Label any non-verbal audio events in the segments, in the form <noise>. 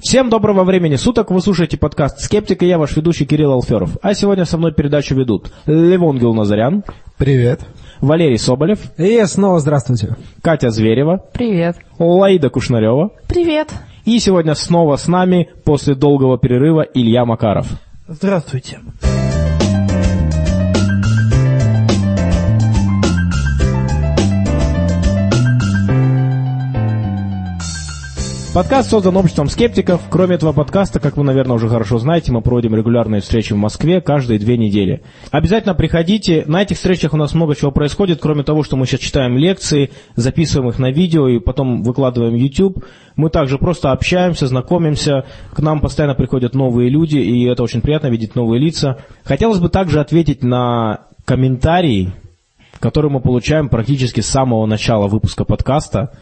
Всем доброго времени суток, вы слушаете подкаст «Скептик» и я, ваш ведущий Кирилл Алферов. А сегодня со мной передачу ведут Левон Гилназарян, Привет. Валерий Соболев, И снова здравствуйте. Катя Зверева, Привет. Лаида Кушнарева Привет. и сегодня снова с нами после долгого перерыва Илья Макаров. Здравствуйте. Подкаст создан обществом скептиков. Кроме этого подкаста, как вы, наверное, уже хорошо знаете, мы проводим регулярные встречи в Москве каждые две недели. Обязательно приходите. На этих встречах у нас много чего происходит, кроме того, что мы сейчас читаем лекции, записываем их на видео и потом выкладываем в YouTube. Мы также просто общаемся, знакомимся. К нам постоянно приходят новые люди, и это очень приятно видеть новые лица. Хотелось бы также ответить на комментарии, которые мы получаем практически с самого начала выпуска подкаста.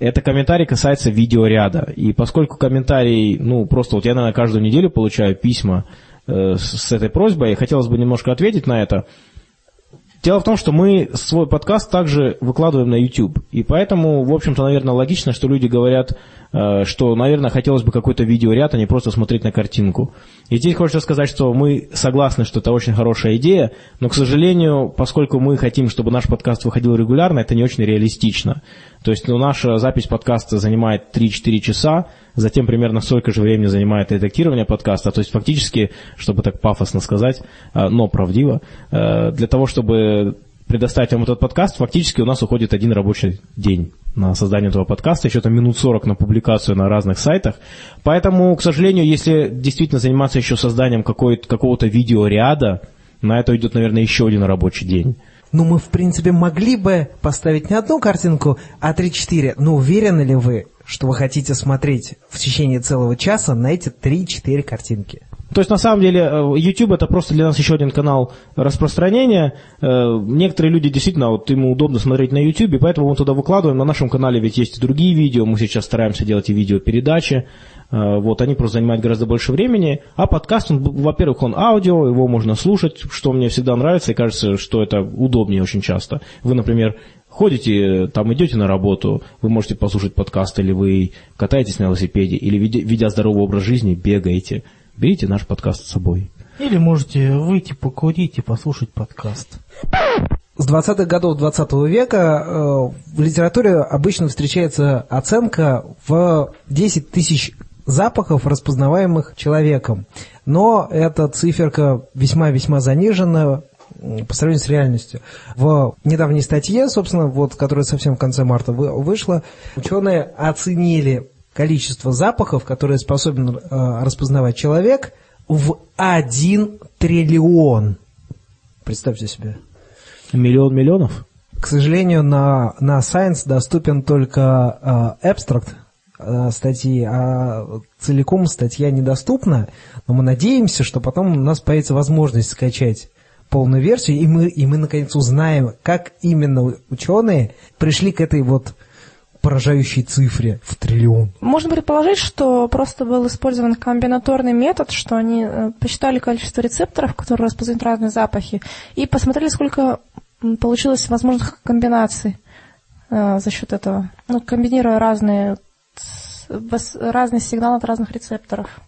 Это комментарий касается видеоряда. И поскольку комментарий, ну, просто вот я, наверное, каждую неделю получаю письма э, с, этой просьбой, и хотелось бы немножко ответить на это. Дело в том, что мы свой подкаст также выкладываем на YouTube. И поэтому, в общем-то, наверное, логично, что люди говорят, что, наверное, хотелось бы какой-то видеоряд, а не просто смотреть на картинку. И здесь хочется сказать, что мы согласны, что это очень хорошая идея, но, к сожалению, поскольку мы хотим, чтобы наш подкаст выходил регулярно, это не очень реалистично. То есть ну, наша запись подкаста занимает 3-4 часа, затем примерно столько же времени занимает редактирование подкаста. То есть фактически, чтобы так пафосно сказать, э, но правдиво, э, для того, чтобы предоставить вам этот подкаст, фактически у нас уходит один рабочий день на создание этого подкаста, еще там минут 40 на публикацию на разных сайтах. Поэтому, к сожалению, если действительно заниматься еще созданием какого-то видеоряда, на это идет, наверное, еще один рабочий день. Ну, мы, в принципе, могли бы поставить не одну картинку, а 3-4. Но уверены ли вы, что вы хотите смотреть в течение целого часа на эти 3-4 картинки? То есть, на самом деле, э, YouTube это просто для нас еще один канал распространения. Э, Некоторые люди действительно, вот ему удобно смотреть на YouTube, поэтому мы туда выкладываем. На нашем канале ведь есть и другие видео, мы сейчас стараемся делать и видеопередачи. Э, Вот, они просто занимают гораздо больше времени. А подкаст, он, во-первых, он аудио, его можно слушать, что мне всегда нравится, и кажется, что это удобнее очень часто. Вы, например, ходите, там идете на работу, вы можете послушать подкаст, или вы катаетесь на велосипеде, или ведя здоровый образ жизни, бегаете. Берите наш подкаст с собой. Или можете выйти покурить и послушать подкаст. С 20-х годов 20 века э, в литературе обычно встречается оценка в 10 тысяч запахов, распознаваемых человеком. Но эта циферка весьма-весьма занижена по сравнению с реальностью. В недавней статье, собственно, вот, которая совсем в конце марта вы- вышла, ученые оценили количество запахов, которые способен э, распознавать человек, в 1 триллион. Представьте себе. Миллион миллионов? К сожалению, на, на Science доступен только э, э, статьи, а целиком статья недоступна. Но мы надеемся, что потом у нас появится возможность скачать полную версию, и мы, и мы наконец узнаем, как именно ученые пришли к этой вот поражающей цифре в триллион. Можно предположить, что просто был использован комбинаторный метод, что они э, посчитали количество рецепторов, которые распознают разные запахи, и посмотрели, сколько получилось возможных комбинаций э, за счет этого. Ну, комбинируя разные, разные сигналы от разных рецепторов.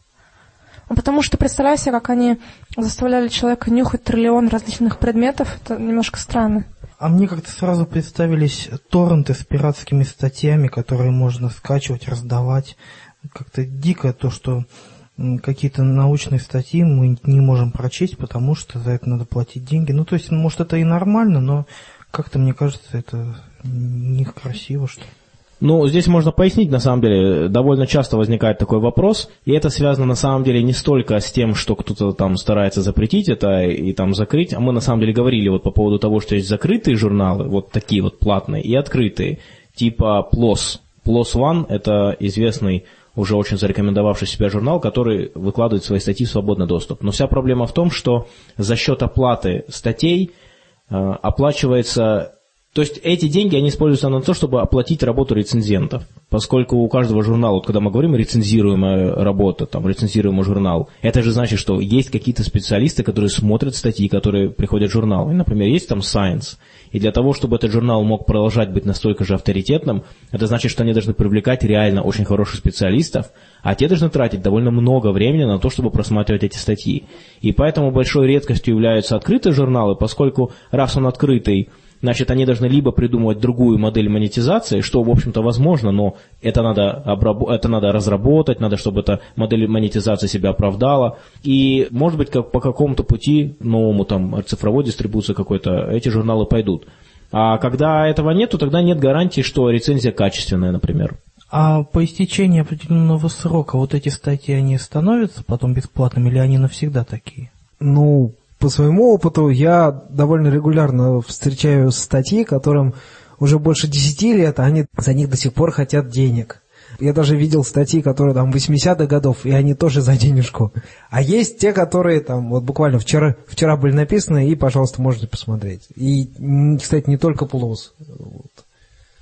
Ну, Потому что представляю себе, как они заставляли человека нюхать триллион различных предметов, это немножко странно. А мне как-то сразу представились торренты с пиратскими статьями, которые можно скачивать, раздавать. Как-то дико то, что какие-то научные статьи мы не можем прочесть, потому что за это надо платить деньги. Ну, то есть, может, это и нормально, но как-то, мне кажется, это некрасиво, что ли. Ну, здесь можно пояснить, на самом деле, довольно часто возникает такой вопрос, и это связано на самом деле не столько с тем, что кто-то там старается запретить это и там закрыть, а мы на самом деле говорили вот по поводу того, что есть закрытые журналы, вот такие вот платные, и открытые, типа PLOS. PLOS One – это известный уже очень зарекомендовавший себя журнал, который выкладывает свои статьи в свободный доступ. Но вся проблема в том, что за счет оплаты статей э, оплачивается то есть эти деньги, они используются на то, чтобы оплатить работу рецензентов. Поскольку у каждого журнала, вот когда мы говорим рецензируемая работа, там, рецензируемый журнал, это же значит, что есть какие-то специалисты, которые смотрят статьи, которые приходят в журнал. И, например, есть там Science, И для того, чтобы этот журнал мог продолжать быть настолько же авторитетным, это значит, что они должны привлекать реально очень хороших специалистов, а те должны тратить довольно много времени на то, чтобы просматривать эти статьи. И поэтому большой редкостью являются открытые журналы, поскольку раз он открытый, значит, они должны либо придумывать другую модель монетизации, что, в общем-то, возможно, но это надо, обраб... это надо разработать, надо, чтобы эта модель монетизации себя оправдала. И, может быть, как по какому-то пути новому, там, цифровой дистрибуции какой-то, эти журналы пойдут. А когда этого нету, тогда нет гарантии, что рецензия качественная, например. А по истечении определенного срока вот эти статьи, они становятся потом бесплатными или они навсегда такие? Ну, по своему опыту я довольно регулярно встречаю статьи, которым уже больше 10 лет, а они за них до сих пор хотят денег. Я даже видел статьи, которые там 80-х годов, и они тоже за денежку. А есть те, которые там вот буквально вчера, вчера были написаны, и, пожалуйста, можете посмотреть. И, кстати, не только Плус.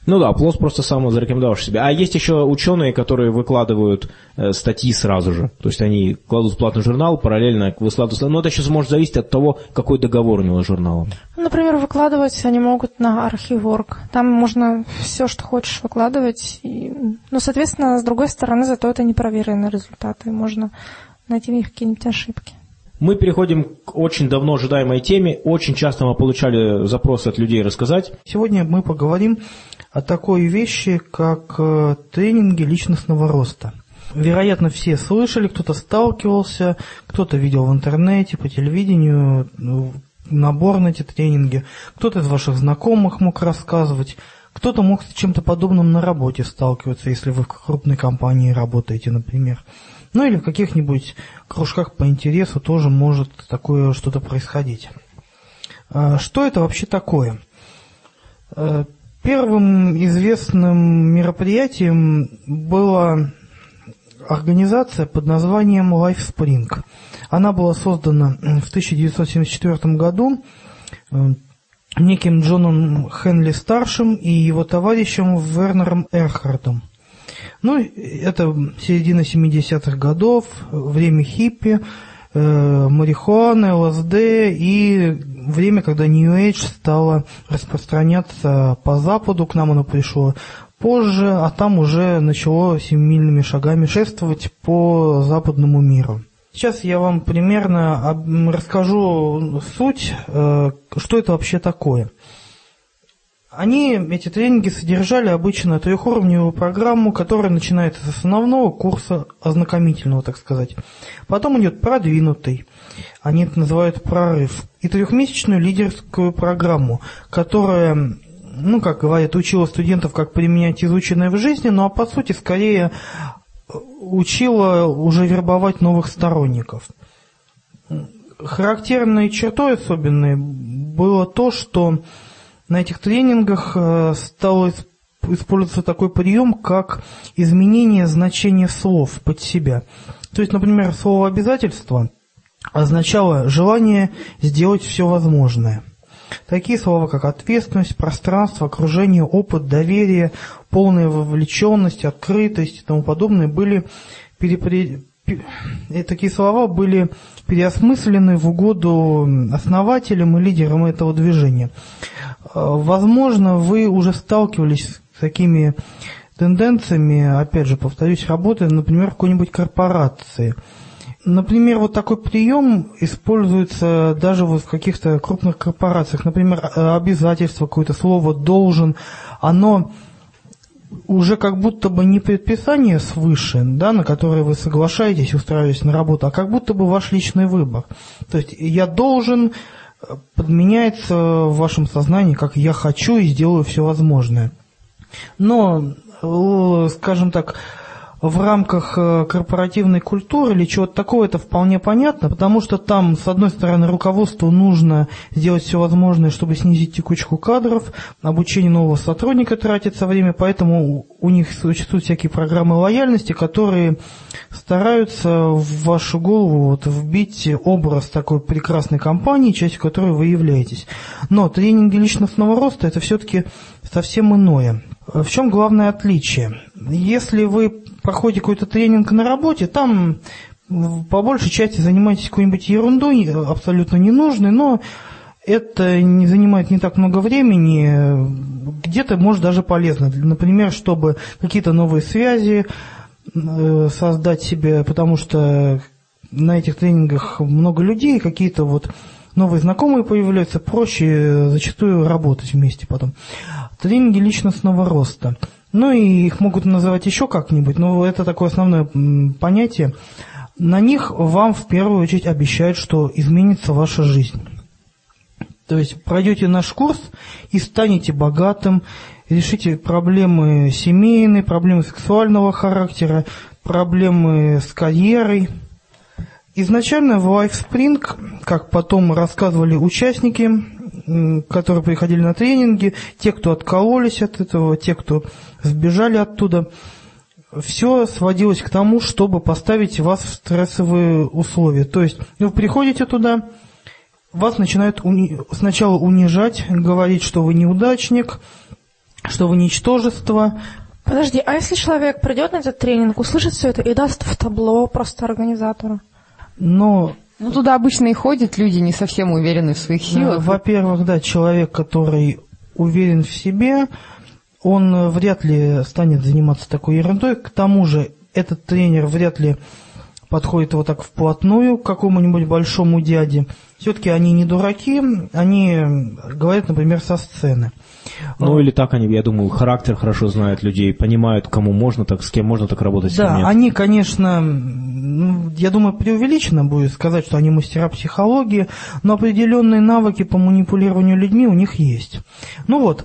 Ну да, PLOS просто сам зарекомендовавший себя. А есть еще ученые, которые выкладывают э, статьи сразу же. То есть они кладут в платный журнал, параллельно выкладывают. Но это еще может зависеть от того, какой договор у него с журналом. Например, выкладывать они могут на Archive.org. Там можно все, что хочешь, выкладывать. И... Ну, соответственно, с другой стороны, зато это непроверенные результаты. Можно найти в них какие-нибудь ошибки. Мы переходим к очень давно ожидаемой теме. Очень часто мы получали запросы от людей рассказать. Сегодня мы поговорим о такой вещи, как э, тренинги личностного роста. Вероятно, все слышали, кто-то сталкивался, кто-то видел в интернете, по телевидению ну, набор на эти тренинги, кто-то из ваших знакомых мог рассказывать, кто-то мог с чем-то подобным на работе сталкиваться, если вы в крупной компании работаете, например. Ну или в каких-нибудь кружках по интересу тоже может такое что-то происходить. А что это вообще такое? Первым известным мероприятием была организация под названием LifeSpring. Она была создана в 1974 году неким Джоном Хенли старшим и его товарищем Вернером Эрхардом. Ну, это середина 70-х годов, время хиппи, марихуаны, ЛСД и время, когда New Age стало распространяться по Западу, к нам оно пришло позже, а там уже начало семимильными шагами шествовать по западному миру. Сейчас я вам примерно расскажу суть, э, что это вообще такое. Они, эти тренинги, содержали обычно трехуровневую программу, которая начинается с основного курса, ознакомительного, так сказать. Потом идет продвинутый, они это называют прорыв, и трехмесячную лидерскую программу, которая, ну, как говорят, учила студентов, как применять изученное в жизни, ну, а по сути, скорее учила уже вербовать новых сторонников. Характерной чертой особенной было то, что на этих тренингах э, стал использоваться такой прием, как изменение значения слов под себя. То есть, например, слово «обязательство» означало желание сделать все возможное. Такие слова, как ответственность, пространство, окружение, опыт, доверие, полная вовлеченность, открытость и тому подобное были перепри... и такие слова были переосмыслены в угоду основателям и лидерам этого движения. Э, возможно, вы уже сталкивались с такими тенденциями, опять же, повторюсь, работы, например, какой-нибудь корпорации. Например, вот такой прием используется даже вот в каких-то крупных корпорациях. Например, э, обязательство, какое-то слово «должен», оно уже как будто бы не предписание свыше, да, на которое вы соглашаетесь, устраиваясь на работу, а как будто бы ваш личный выбор. То есть я должен подменяется в вашем сознании, как я хочу и сделаю все возможное. Но, э, скажем так, в рамках э, корпоративной культуры или чего-то такого, это вполне понятно, потому что там, с одной стороны, руководству нужно сделать все возможное, чтобы снизить текучку кадров, обучение нового сотрудника тратится время, поэтому у них существуют всякие программы лояльности, которые стараются в вашу голову вот вбить образ такой прекрасной компании, частью которой вы являетесь. Но тренинги личностного роста это все-таки совсем иное. В чем главное отличие? Если вы проходите какой-то тренинг на работе, там по большей части занимаетесь какой-нибудь ерундой, абсолютно ненужной, но это не занимает не так много времени, где-то может даже полезно. Например, чтобы какие-то новые связи э, создать себе, потому что на этих тренингах много людей, какие-то вот новые знакомые появляются, проще зачастую работать вместе потом. Тренинги личностного роста. Ну и их могут называть еще как-нибудь, но это такое основное понятие. На них вам в первую очередь обещают, что изменится ваша жизнь. То есть пройдете наш курс и станете богатым, решите проблемы семейные, проблемы сексуального характера, проблемы с карьерой. Изначально в LifeSpring, как потом рассказывали участники, которые приходили на тренинги, те, кто откололись от этого, те, кто сбежали оттуда, все сводилось к тому, чтобы поставить вас в стрессовые условия. То есть вы приходите туда, вас начинают уни... сначала унижать, говорить, что вы неудачник, что вы ничтожество. Подожди, а если человек придет на этот тренинг, услышит все это и даст в табло просто организатору? Но ну, туда обычно и ходят люди, не совсем уверены в своих силах. Во-первых, да, человек, который уверен в себе, он вряд ли станет заниматься такой ерундой. К тому же, этот тренер вряд ли подходит вот так вплотную к какому-нибудь большому дяде. Все-таки они не дураки, они говорят, например, со сцены. Ну или так они, я думаю, характер хорошо знают людей, понимают, кому можно так, с кем можно так работать. Да, они, конечно, ну, я думаю, преувеличено будет сказать, что они мастера психологии, но определенные навыки по манипулированию людьми у них есть. Ну вот,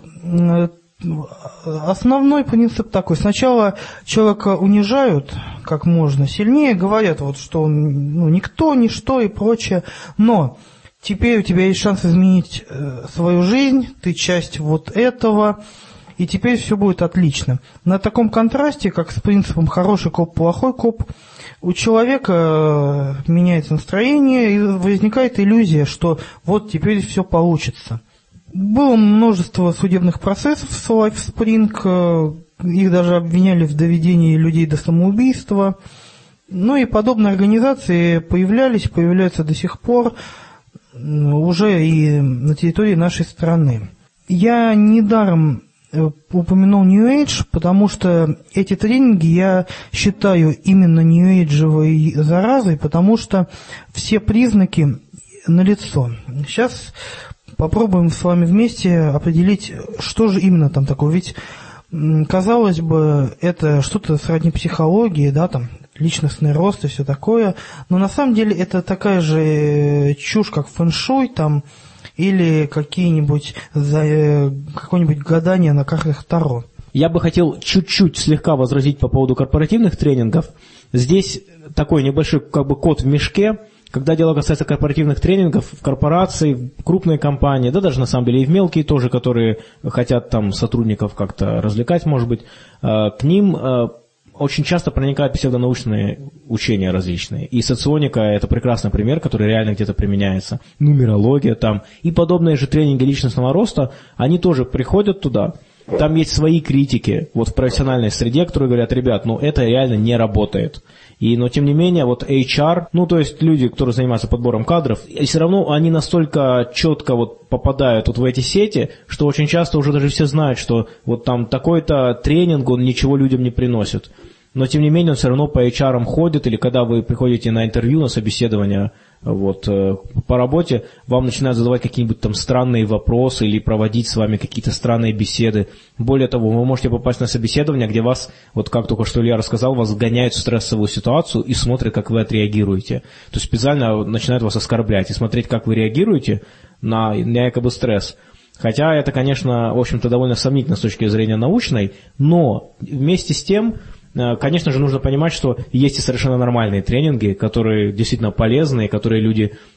основной принцип такой. Сначала человека унижают как можно сильнее, говорят, вот, что он ну, никто, ничто и прочее, но теперь у тебя есть шанс изменить э, свою жизнь, ты часть вот этого, и теперь все будет отлично. На таком контрасте, как с принципом хороший коп, плохой коп, у человека э, меняется настроение и возникает иллюзия, что вот теперь все получится. Было множество судебных процессов с LifeSpring, э, их даже обвиняли в доведении людей до самоубийства. Ну и подобные организации появлялись, появляются до сих пор уже и на территории нашей страны. Я недаром э, упомянул New Age, потому что эти тренинги я считаю именно New Age заразой, потому что все признаки налицо. Сейчас попробуем с вами вместе определить, что же именно там такое. Ведь, казалось бы, это что-то сродни психологии, да, там, личностный рост и все такое, но на самом деле это такая же э, чушь, как фэншуй, там, или какие-нибудь, э, какое-нибудь гадание на картах Таро. Я бы хотел чуть-чуть слегка возразить по поводу корпоративных тренингов. Здесь такой небольшой как бы код в мешке – когда дело касается корпоративных тренингов, в корпорации, крупные компании, да даже на самом деле и в мелкие тоже, которые хотят там сотрудников как-то развлекать, может быть, э, к ним э, очень часто проникают псевдонаучные учения различные. И соционика – это прекрасный пример, который реально где-то применяется. Нумерология там. И подобные же тренинги личностного роста, они тоже приходят туда. Там есть свои критики вот в профессиональной среде, которые говорят, ребят, ну это реально не работает. И, но тем не менее, вот HR, ну то есть люди, которые занимаются подбором кадров, и все равно они настолько четко вот попадают вот в эти сети, что очень часто уже даже все знают, что вот там такой-то тренинг, он ничего людям не приносит но тем не менее он все равно по HR ходит, или когда вы приходите на интервью, на собеседование вот, э, по работе, вам начинают задавать какие-нибудь там странные вопросы или проводить с вами какие-то странные беседы. Более того, вы можете попасть на собеседование, где вас, вот как только что Илья рассказал, вас гоняют в стрессовую ситуацию и смотрят, как вы отреагируете. То есть специально начинают вас оскорблять и смотреть, как вы реагируете на, на якобы стресс. Хотя это, конечно, в общем-то, довольно сомнительно с точки зрения научной, но вместе с тем конечно же, нужно понимать, что есть и совершенно нормальные тренинги, которые действительно полезные, которые люди Э,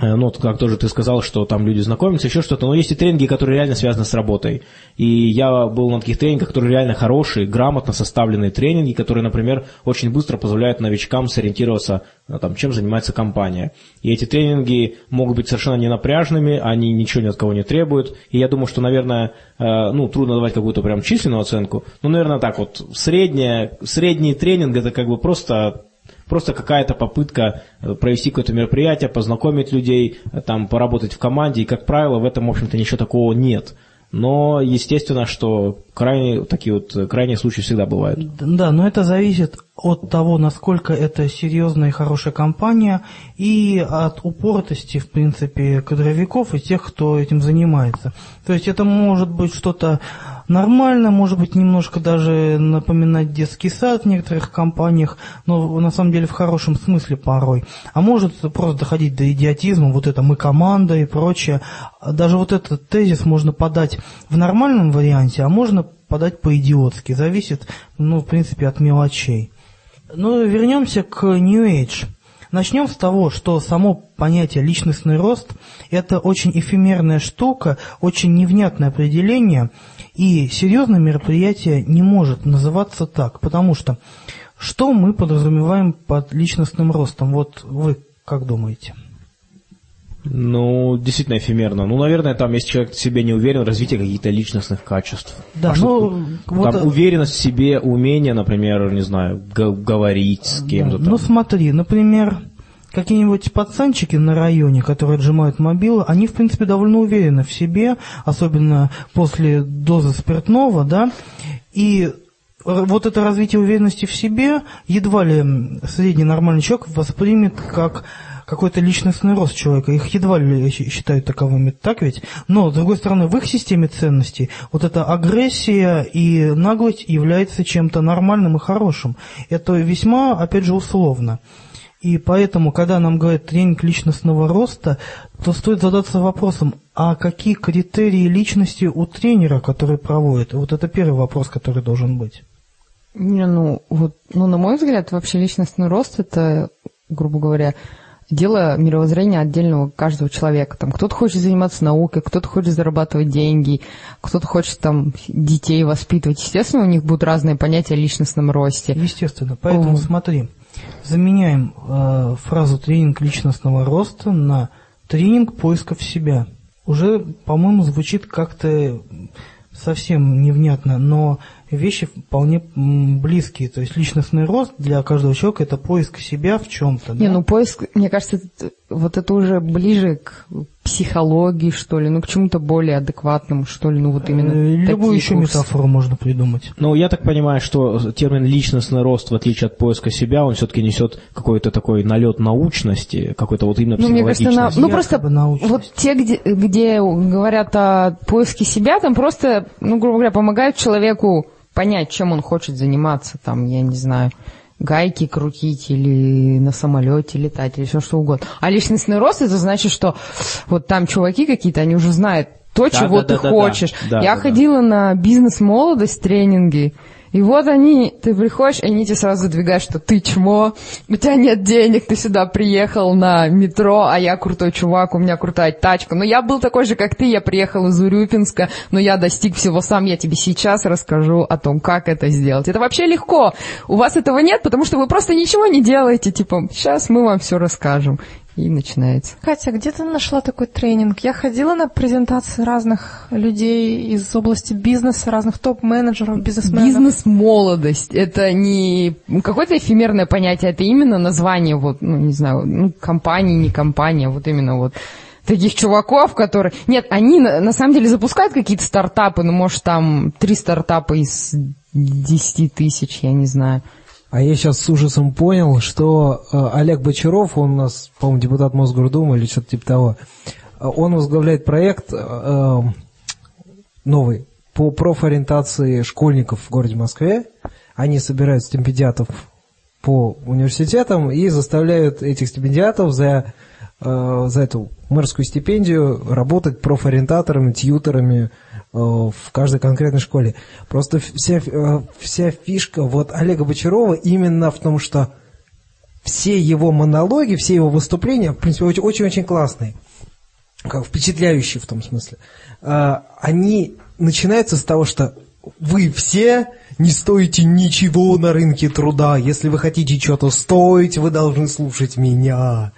ну, как тоже ты сказал, что там люди знакомятся, еще что-то, но есть и тренинги, которые реально связаны с работой. И я был на таких тренингах, которые реально хорошие, грамотно составленные тренинги, которые, например, очень быстро позволяют новичкам сориентироваться, э, там, чем занимается компания. И эти тренинги могут быть совершенно не напряжными, они ничего ни от кого не требуют. И я думаю, что, наверное, э, ну, трудно давать какую-то прям численную оценку, но, наверное, так вот, средняя, средний тренинг это как бы просто просто какая-то попытка э, провести какое-то мероприятие, познакомить людей, э, там, поработать в команде, и, как правило, в этом, в общем-то, ничего такого нет. Но, естественно, что крайние, такие вот э, крайние случаи всегда бывают. Да, но это зависит от того, насколько это серьезная и хорошая компания, и от упортости, в принципе, кадровиков и тех, кто этим занимается. То есть это может быть что-то нормально, может быть немножко даже напоминать детский сад в некоторых компаниях, но на самом деле в хорошем смысле порой. А может просто доходить до идиотизма, вот это мы команда и прочее. Даже вот этот тезис можно подать в нормальном варианте, а можно подать по-идиотски. Зависит, ну, в принципе, от мелочей. Ну, вернемся к New Age. Начнем с того, что само понятие личностный рост – это очень эфемерная штука, очень невнятное определение, и серьезное мероприятие не может называться так, потому что что мы подразумеваем под личностным ростом? Вот вы как думаете? Ну, действительно эфемерно. Ну, наверное, там, если человек в себе не уверен, развитие каких-то личностных качеств. Да, А ну, вот, Там уверенность в себе, умение, например, не знаю, говорить с кем-то Да, там. Ну смотри, например, какие-нибудь пацанчики на районе, которые отжимают мобилы, они, в принципе, довольно уверены в себе, особенно после дозы спиртного, да, и вот это развитие уверенности в себе едва ли средний нормальный человек воспримет как какой-то личностный рост человека. Их едва ли считают таковыми, так ведь? Но, с другой стороны, в их системе ценностей вот эта агрессия и наглость является чем-то нормальным и хорошим. Это весьма, опять же, условно. И поэтому, когда нам говорят тренинг личностного роста, то стоит задаться вопросом, а какие критерии личности у тренера, который проводит? Вот это первый вопрос, который должен быть. Не, ну, вот, ну, на мой взгляд, вообще личностный рост это, грубо говоря, дело мировоззрения отдельного каждого человека. Там кто-то хочет заниматься наукой, кто-то хочет зарабатывать деньги, кто-то хочет там детей воспитывать. Естественно, у них будут разные понятия о личностном росте. Естественно. Поэтому О. смотри, заменяем э, фразу тренинг личностного роста на тренинг поисков себя. Уже, по-моему, звучит как-то совсем невнятно, но вещи вполне близкие. То есть личностный рост для каждого человека это поиск себя в чем-то. Не, ну поиск, мне кажется, вот это уже ближе к психологии, что ли, ну к чему-то более адекватному, что ли, ну вот именно Э, Любую еще курсы. метафору можно придумать. Ну, я так понимаю, что термин личностный рост, в отличие от поиска себя, он все-таки несет какой-то такой налет научности, какой-то вот именно Ну, мне кажется, на- психологичности. ну просто вот те, где, где говорят о поиске себя, там просто, ну, грубо говоря, помогают человеку понять, чем он хочет заниматься, там, я не знаю, гайки крутить или на самолете летать или все что угодно. А личностный рост это значит, что вот там чуваки какие-то, они уже знают то, Да, чего да, ты да, да, хочешь. да. Да, я да, да. ходила на бизнес-молодость тренинги, и вот они, ты приходишь, и они тебе сразу задвигают, что ты чмо, у тебя нет денег, ты сюда приехал на метро, а я крутой чувак, у меня крутая тачка. Но я был такой же, как ты, я приехал из Урюпинска, но я достиг всего сам, я тебе сейчас расскажу о том, как это сделать. Это вообще легко. У вас этого нет, потому что вы просто ничего не делаете, типа, сейчас мы вам все расскажем. И начинается. Катя, где ты нашла такой тренинг? Я ходила на презентации разных людей из области бизнеса, разных топ-менеджеров, бизнесменов. Бизнес-молодость. Это не какое-то эфемерное понятие, это именно название, вот, ну, не знаю, ну, компании, не компания, вот именно вот таких чуваков, которые... Нет, они на, самом деле запускают какие-то стартапы, ну, может, там три стартапа из 10 тысяч, я не знаю. А я сейчас с ужасом понял, что э, Олег Бочаров, он у нас, по-моему, депутат Мосгордумы или что-то типа того, э, он возглавляет проект э, новый по профориентации школьников в городе Москве. Они собирают стипендиатов по университетам и заставляют этих стипендиатов за, за эту мэрскую стипендию работать профориентаторами, тьютерами в каждой конкретной школе. Просто вся, э, вся фишка вот Олега Бочарова именно в том, что все его монологи, все его выступления, в принципе, очень- очень-очень классные, как впечатляющие в том смысле. А, Они начинаются с того, что вы все не стоите ничего на рынке труда. Если вы хотите что-то стоить, вы должны слушать меня.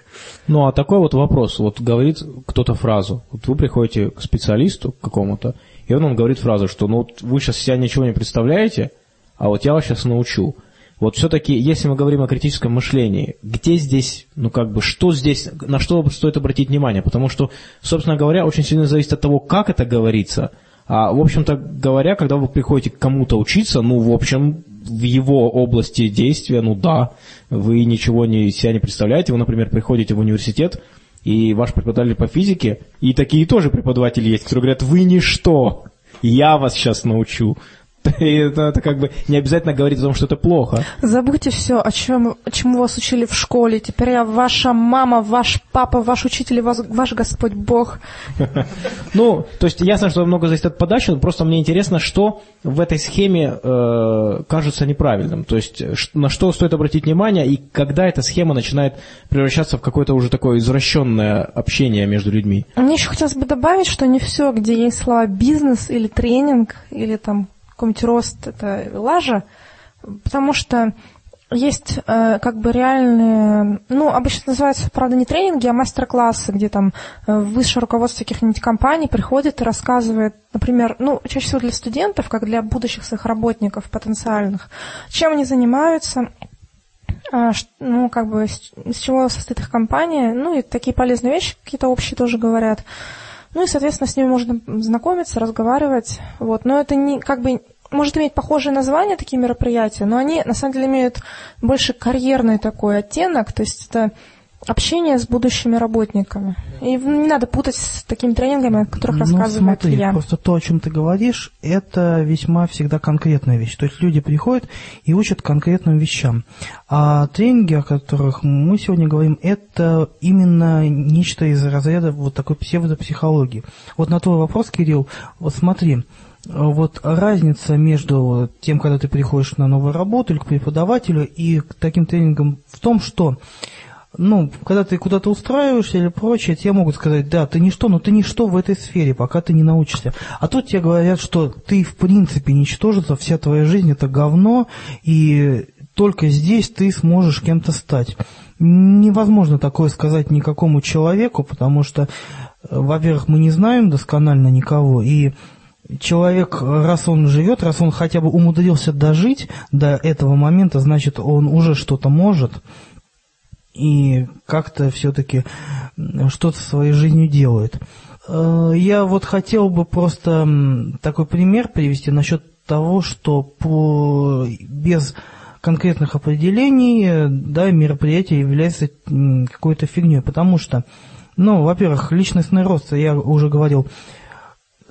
Ну, а такой вот вопрос. Вот говорит кто-то фразу. Вот вы приходите к специалисту какому-то, и он вам говорит фразу, что ну вот вы сейчас себя ничего не представляете, а вот я вас сейчас научу. Вот все-таки, если мы говорим о критическом мышлении, где здесь, ну как бы, что здесь, на что стоит обратить внимание? Потому что, собственно говоря, очень сильно зависит от того, как это говорится. А, в общем-то говоря, когда вы приходите к кому-то учиться, ну, в общем, в его области действия, ну да, вы ничего не, себя не представляете. Вы, например, приходите в университет, и ваш преподаватель по физике, и такие тоже преподаватели есть, которые говорят, вы ничто, я вас сейчас научу. <laughs> И это, это как бы не обязательно говорить о том, что это плохо. Забудьте все, о чем, чему вас учили в школе. Теперь я ваша мама, ваш папа, ваш учитель, ваш, ваш Господь Бог. <laughs> Ну, то есть ясно, что много зависит от подачи, но просто мне интересно, что в этой схеме э, кажется неправильным. То есть на что стоит обратить внимание, и когда эта схема начинает превращаться в какое-то уже такое извращенное общение между людьми. Мне еще хотелось бы добавить, что не все, где есть слова бизнес или тренинг, или там какой-нибудь рост, это лажа, потому что есть э, как бы реальные, ну, обычно называются, правда, не тренинги, а мастер-классы, где там э, высшее руководство каких-нибудь компаний приходит и рассказывает, например, ну, чаще всего для студентов, как для будущих своих работников потенциальных, чем они занимаются, э, ну, как бы, с, чего состоит их компания, ну, и такие полезные вещи какие-то общие тоже говорят. Ну и, соответственно, с ними можно знакомиться, разговаривать. Вот. Но это не как бы может иметь похожее название такие мероприятия, но они на самом деле имеют больше карьерный такой оттенок, то есть это общение с будущими работниками. И не надо путать с такими тренингами, о которых ну, рассказывает смотри, я. Просто то, о чем ты говоришь, это весьма всегда конкретная вещь. То есть люди приходят и учат конкретным вещам. А тренинги, о которых мы сегодня говорим, это именно нечто из разряда вот такой псевдопсихологии. Вот на твой вопрос, Кирилл, вот смотри, вот разница между тем, когда ты приходишь на новую работу или к преподавателю и к таким тренингам в том, что ну, когда ты куда-то устраиваешься или прочее, тебе могут сказать, да, ты ничто, но ты ничто в этой сфере, пока ты не научишься. А тут тебе говорят, что ты в принципе ничтожество, вся твоя жизнь это говно, и только здесь ты сможешь кем-то стать. Невозможно такое сказать никакому человеку, потому что, во-первых, мы не знаем досконально никого, и человек, раз он живет, раз он хотя бы умудрился дожить до этого момента, значит, он уже что-то может и как-то все-таки что-то своей жизнью делает. Э, я вот хотел бы просто такой пример привести насчет того, что по, без конкретных определений да, мероприятие является какой-то фигней, потому что, ну, во-первых, личностный рост, я уже говорил,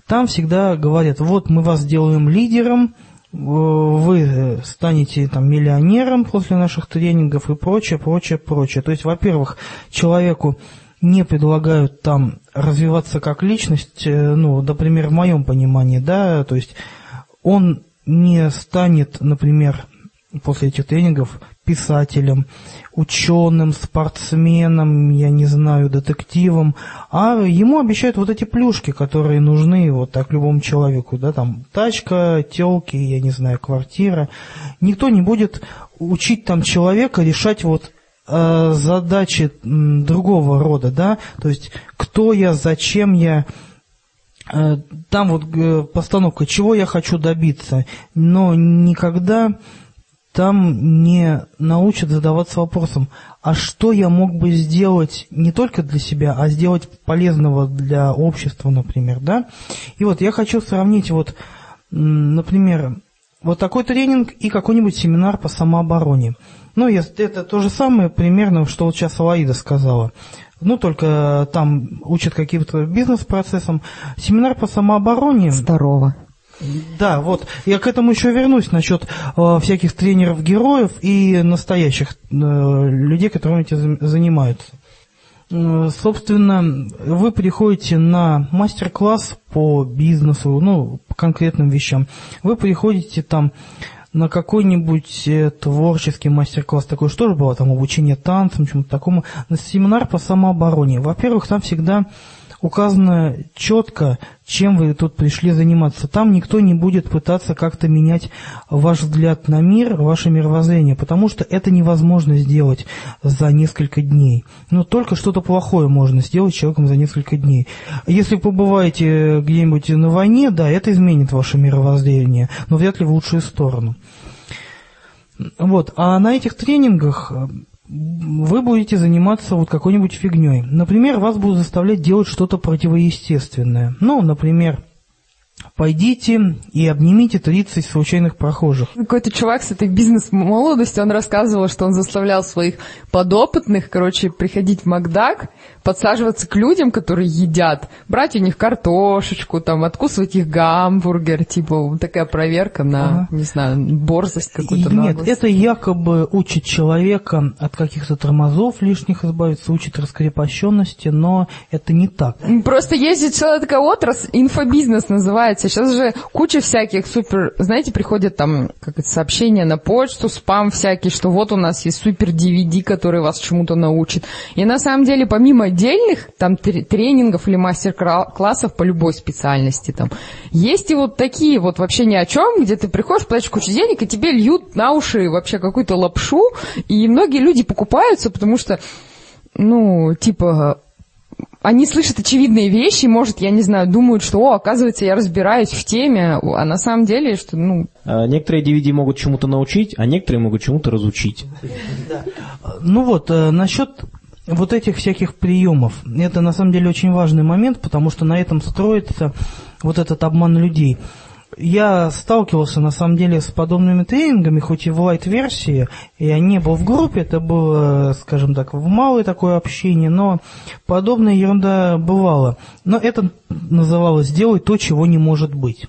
там всегда говорят, вот мы вас делаем лидером, вы станете там миллионером после наших тренингов и прочее, прочее, прочее. То есть, во-первых, человеку не предлагают там развиваться как личность, э, ну, например, в моем понимании, да, то есть он не станет, например, после этих тренингов писателем, ученым, спортсменом, я не знаю, детективом, а ему обещают вот эти плюшки, которые нужны вот так любому человеку, да, там тачка, телки, я не знаю, квартира. Никто не будет учить там человека решать вот э, задачи другого рода, да, то есть кто я, зачем я, э, там вот э, постановка, чего я хочу добиться, но никогда там не научат задаваться вопросом, а что я мог бы сделать не только для себя, а сделать полезного для общества, например, да? И вот я хочу сравнить вот, например, вот такой тренинг и какой-нибудь семинар по самообороне. Ну, это то же самое примерно, что вот сейчас Алаида сказала. Ну, только там учат каким-то бизнес-процессам. Семинар по самообороне... Здорово. Да, вот. Я к этому еще вернусь насчет э, всяких тренеров-героев и настоящих э, людей, которые этим занимаются. Э, собственно, вы приходите на мастер-класс по бизнесу, ну, по конкретным вещам. Вы приходите там на какой-нибудь э, творческий мастер-класс, такой что же было, там обучение танцам, чему-то такому, на семинар по самообороне. Во-первых, там всегда указано четко, чем вы тут пришли заниматься. Там никто не будет пытаться как-то менять ваш взгляд на мир, ваше мировоззрение, потому что это невозможно сделать за несколько дней. Но только что-то плохое можно сделать человеком за несколько дней. Если побываете где-нибудь на войне, да, это изменит ваше мировоззрение, но вряд ли в лучшую сторону. Вот, а на этих тренингах вы будете заниматься вот какой-нибудь фигней. Например, вас будут заставлять делать что-то противоестественное. Ну, например, Пойдите и обнимите 30 случайных прохожих. Какой-то чувак с этой бизнес-молодостью, он рассказывал, что он заставлял своих подопытных, короче, приходить в Макдак, подсаживаться к людям, которые едят, брать у них картошечку, там, откусывать их гамбургер, типа, такая проверка на, ага. не знаю, борзость какую-то. Нет, это якобы учит человека от каких-то тормозов лишних избавиться, учит раскрепощенности, но это не так. Просто есть целая такая отрасль, инфобизнес называется, Сейчас же куча всяких супер, знаете, приходят там как это, сообщения на почту, спам всякий, что вот у нас есть супер DVD, который вас чему-то научит. И на самом деле, помимо отдельных там тренингов или мастер-классов по любой специальности, там, есть и вот такие вот вообще ни о чем, где ты приходишь, платишь кучу денег, и тебе льют на уши вообще какую-то лапшу, и многие люди покупаются, потому что, ну, типа, они слышат очевидные вещи, может, я не знаю, думают, что, о, оказывается, я разбираюсь в теме, а на самом деле, что, ну... А некоторые DVD могут чему-то научить, а некоторые могут чему-то разучить. Ну вот, э, насчет вот этих всяких приемов, это на самом деле очень важный момент, потому что на этом строится вот этот обман людей я сталкивался на самом деле с подобными тренингами, хоть и в лайт-версии, я не был в группе, это было, скажем так, в малое такое общение, но подобная ерунда бывала. Но это называлось «сделай то, чего не может быть».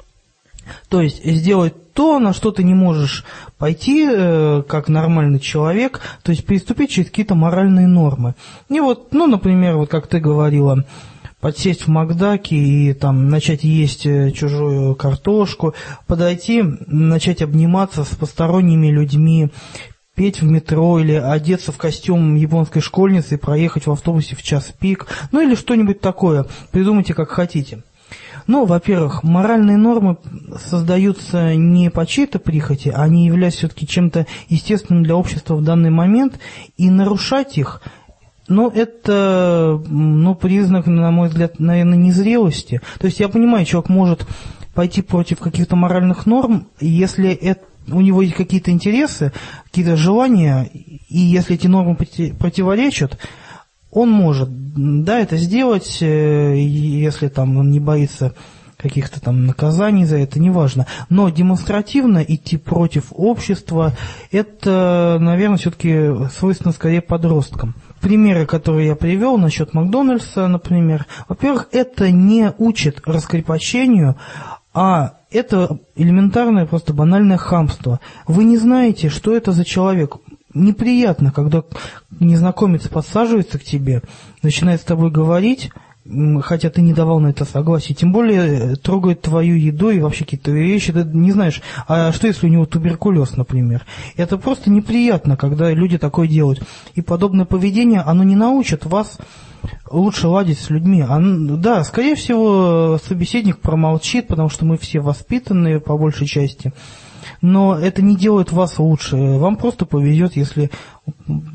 То есть сделать то, на что ты не можешь пойти э, как нормальный человек, то есть переступить через какие-то моральные нормы. И вот, ну, например, вот как ты говорила, подсесть в Макдаке и там начать есть э, чужую картошку, подойти, начать обниматься с посторонними людьми, петь в метро или одеться в костюм японской школьницы и проехать в автобусе в час пик, ну или что-нибудь такое. Придумайте, как хотите. Ну, во-первых, моральные нормы создаются не по чьей-то прихоти, они являются все-таки чем-то естественным для общества в данный момент, и нарушать их – ну, это, ну, признак, на мой взгляд, наверное, незрелости. То есть я понимаю, человек может пойти против каких-то моральных норм, если это, у него есть какие-то интересы, какие-то желания, и если эти нормы противоречат, он может, да, это сделать, э, если там он не боится каких-то там наказаний за это, неважно. Но демонстративно идти против общества, это, наверное, все-таки свойственно скорее подросткам примеры, которые я привел насчет Макдональдса, например, во-первых, это не учит раскрепощению, а это элементарное, просто банальное хамство. Вы не знаете, что это за человек. Неприятно, когда незнакомец подсаживается к тебе, начинает с тобой говорить, хотя ты не давал на это согласие, тем более э, трогает твою еду и вообще какие-то вещи, ты не знаешь, а что если у него туберкулез, например. Это просто неприятно, когда люди такое делают. И подобное поведение, оно не научит вас лучше ладить с людьми. А, да, скорее всего, собеседник промолчит, потому что мы все воспитанные по большей части но это не делает вас лучше. Вам просто повезет, если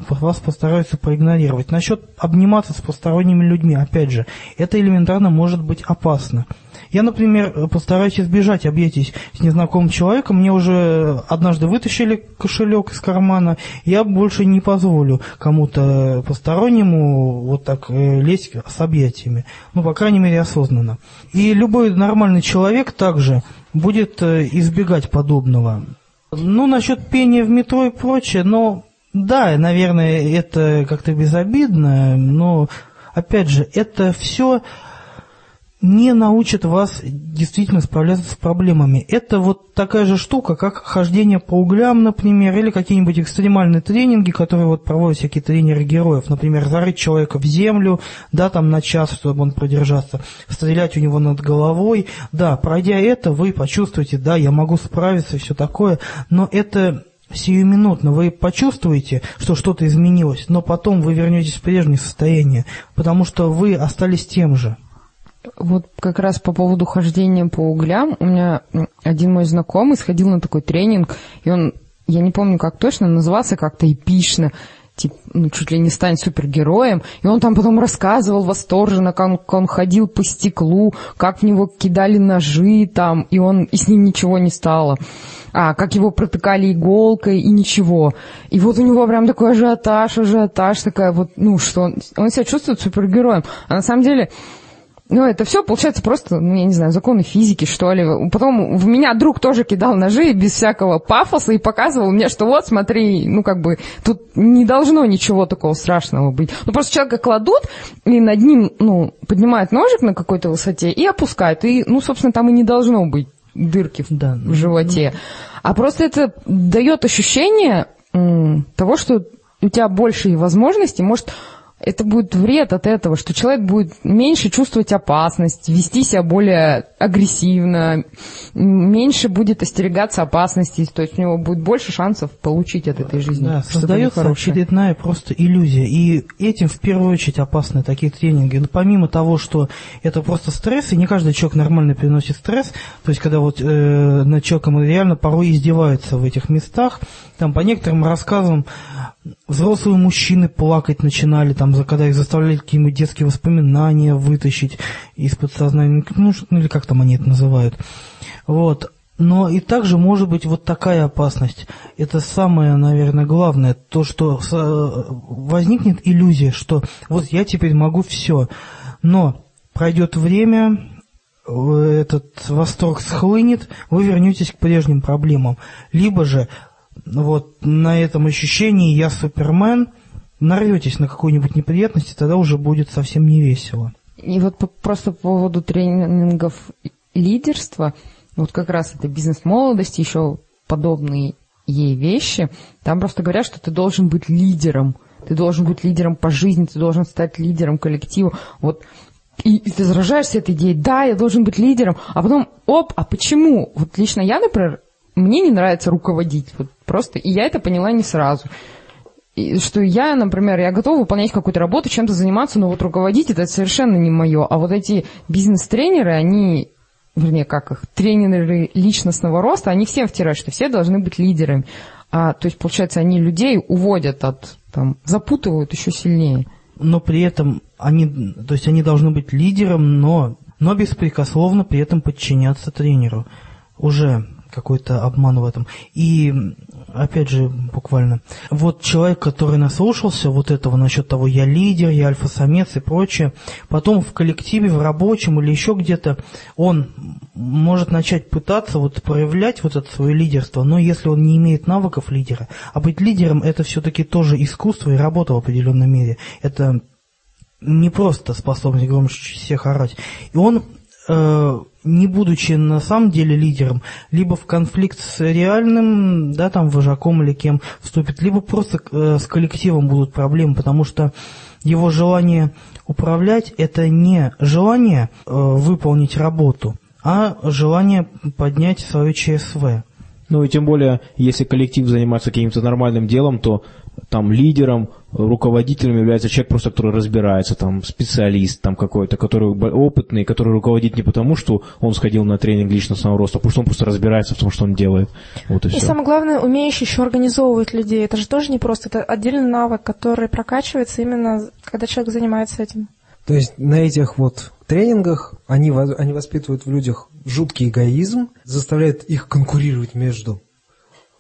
вас постараются проигнорировать. Насчет обниматься с посторонними людьми, опять же, это элементарно может быть опасно. Я, например, постараюсь избежать объятий с незнакомым человеком. Мне уже однажды вытащили кошелек из кармана. Я больше не позволю кому-то постороннему вот так э, лезть с объятиями. Ну, по крайней мере, осознанно. И любой нормальный человек также будет э, избегать подобного. Ну, насчет пения в метро и прочее, но да, наверное, это как-то безобидно, но опять же, это все не научит вас действительно справляться с проблемами. Это вот такая же штука, как хождение по углям, например, или какие-нибудь экстремальные тренинги, которые вот проводят всякие тренеры героев. Например, зарыть человека в землю, да, там на час, чтобы он продержался, стрелять у него над головой. Да, пройдя это, вы почувствуете, да, я могу справиться и все такое, но это сиюминутно вы почувствуете, что что-то изменилось, но потом вы вернетесь в прежнее состояние, потому что вы остались тем же. Вот как раз по поводу хождения по углям, у меня один мой знакомый сходил на такой тренинг, и он, я не помню как точно, назывался как-то эпично, типа, ну, чуть ли не стань супергероем. И он там потом рассказывал восторженно, как он, как он ходил по стеклу, как в него кидали ножи там, и он и с ним ничего не стало. А, как его протыкали иголкой, и ничего. И вот у него прям такой ажиотаж, ажиотаж, такая вот, ну, что он, он себя чувствует супергероем. А на самом деле, ну, это все получается просто, ну, я не знаю, законы физики, что ли. Потом в меня друг тоже кидал ножи без всякого пафоса и показывал мне, что вот, смотри, ну, как бы, тут не должно ничего такого страшного быть. Ну, просто человека кладут, и над ним, ну, поднимают ножик на какой-то высоте и опускают. И, ну, собственно, там и не должно быть дырки в, Да. в животе. А просто это дает ощущение того, что у тебя больше возможностей, может, это будет вред от этого, что человек будет меньше чувствовать опасность, вести себя более агрессивно, меньше будет остерегаться опасностей, то есть у него будет больше шансов получить от этой жизни. Да, создается очередная просто иллюзия. И этим в первую очередь опасны такие тренинги. Но помимо того, что это просто стресс, и не каждый человек нормально переносит стресс, то есть когда вот э, над человеком реально порой издеваются в этих местах, там по некоторым рассказам взрослые мужчины плакать начинали, там, когда их заставляли какие-нибудь детские воспоминания вытащить из подсознания, ну, ш- ну, или как там они это называют. Вот. Но и также может быть вот такая опасность. Это самое, наверное, главное, то, что э, возникнет иллюзия, что вот я теперь могу все. Но пройдет время, э, этот восторг схлынет, вы вернетесь к прежним проблемам. Либо же вот на этом ощущении я Супермен, нарветесь на какую-нибудь неприятность, и тогда уже будет совсем не весело. И вот по- просто по поводу тренингов лидерства, вот как раз это бизнес молодости, еще подобные ей вещи, там просто говорят, что ты должен быть лидером, ты должен быть лидером по жизни, ты должен стать лидером коллектива. Вот и, и ты заражаешься этой идеей, да, я должен быть лидером, а потом, оп, а почему? Вот лично я, например, мне не нравится руководить, вот просто, и я это поняла не сразу. И что я, например, я готова выполнять какую-то работу, чем-то заниматься, но вот руководить это совершенно не мое. А вот эти бизнес-тренеры, они, вернее, как их, тренеры личностного роста, они всем втирают, что все должны быть лидерами. А, то есть, получается, они людей уводят от, там, запутывают еще сильнее. но при этом они, то есть они должны быть лидером, но, но беспрекословно при этом подчиняться тренеру. Уже какой-то обман в этом. И, опять же, буквально, вот человек, который наслушался вот этого насчет того, я лидер, я альфа-самец и прочее, потом в коллективе, в рабочем или еще где-то, он может начать пытаться вот проявлять вот это свое лидерство, но если он не имеет навыков лидера, а быть лидером это все-таки тоже искусство и работа в определенной мере. Это не просто способность громче всех орать. И он, э, не будучи на самом деле лидером, либо в конфликт с реальным, да, там, вожаком или кем вступит, либо просто э, с коллективом будут проблемы, потому что его желание управлять – это не желание э, выполнить работу, а желание поднять свое ЧСВ. Ну и тем более, если коллектив занимается каким-то нормальным делом, то там лидером, руководителем является человек просто, который разбирается, там специалист там какой-то, который опытный, который руководит не потому, что он сходил на тренинг личностного роста, а потому что он просто разбирается в том, что он делает. Вот и И все. самое главное, умеющий еще организовывать людей. Это же тоже не просто. Это отдельный навык, который прокачивается именно, когда человек занимается этим. То есть на этих вот тренингах они, они воспитывают в людях жуткий эгоизм, заставляют их конкурировать между,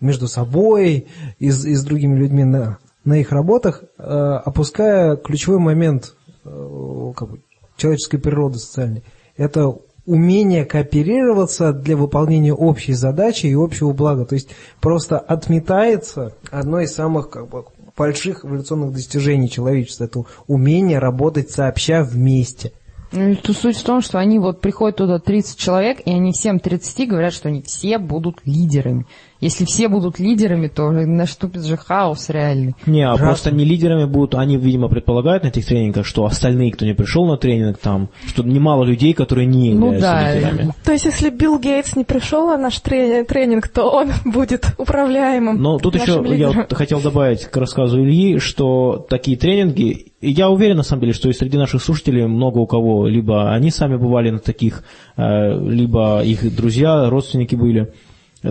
между собой и, и с другими людьми на, на их работах, э, опуская ключевой момент э, как бы, человеческой природы социальной. Это умение кооперироваться для выполнения общей задачи и общего блага. То есть просто отметается одно из самых как бы, больших эволюционных достижений человечества. Это умение работать сообща вместе. Ну, и тут суть в том, что они вот приходят туда 30 человек, и они всем 30 говорят, что они все будут лидерами. Если все будут лидерами, то наступит же хаос реальный. Не, а просто не лидерами будут, они, видимо, предполагают на этих тренингах, что остальные, кто не пришел на тренинг, там, что немало людей, которые не Ну являются да, лидерами. То есть, если Билл Гейтс не пришел на наш трени- тренинг, то он <laughs> будет управляемым. Но тут еще нашим я лидером. вот хотел добавить к рассказу Ильи, что такие тренинги, я уверен на самом деле, что и среди наших слушателей много у кого, либо они сами бывали на таких, э, либо их друзья, родственники были.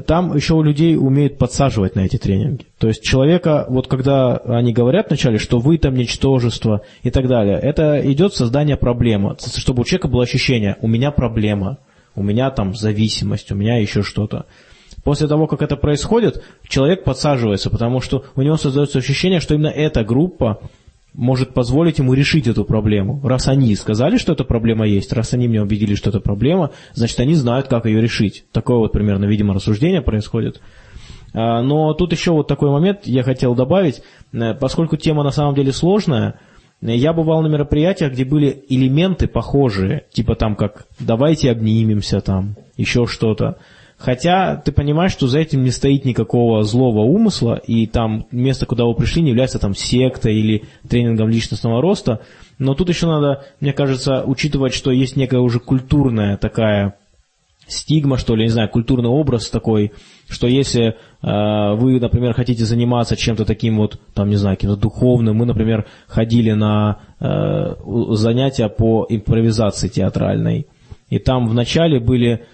там еще у людей умеют подсаживать на эти тренинги. То есть человека, вот когда они говорят вначале, что вы там ничтожество и так далее, это идет создание проблемы, чтобы у человека было ощущение, у меня проблема, у меня там зависимость, у меня еще что-то. После того, как это происходит, человек подсаживается, потому что у него создается ощущение, что именно эта группа может позволить ему решить эту проблему. Раз они сказали, что эта проблема есть, раз они мне убедили, что это проблема, значит, они знают, как ее решить. Такое вот примерно, видимо, рассуждение происходит. А, но тут еще вот такой момент я хотел добавить. Э, поскольку тема на самом деле сложная, я бывал на мероприятиях, где были элементы похожие, типа там как «давайте обнимемся», там еще что-то. Хотя ты понимаешь, что за этим не стоит никакого злого умысла, и там место, куда вы пришли, не является там сектой или тренингом личностного роста. Но тут еще надо, мне кажется, учитывать, что есть некая уже культурная такая стигма, что ли, не знаю, культурный образ такой, что если э, вы, например, хотите заниматься чем-то таким вот, там, не знаю, каким-то духовным, мы, например, ходили на э, занятия по импровизации театральной, и там вначале были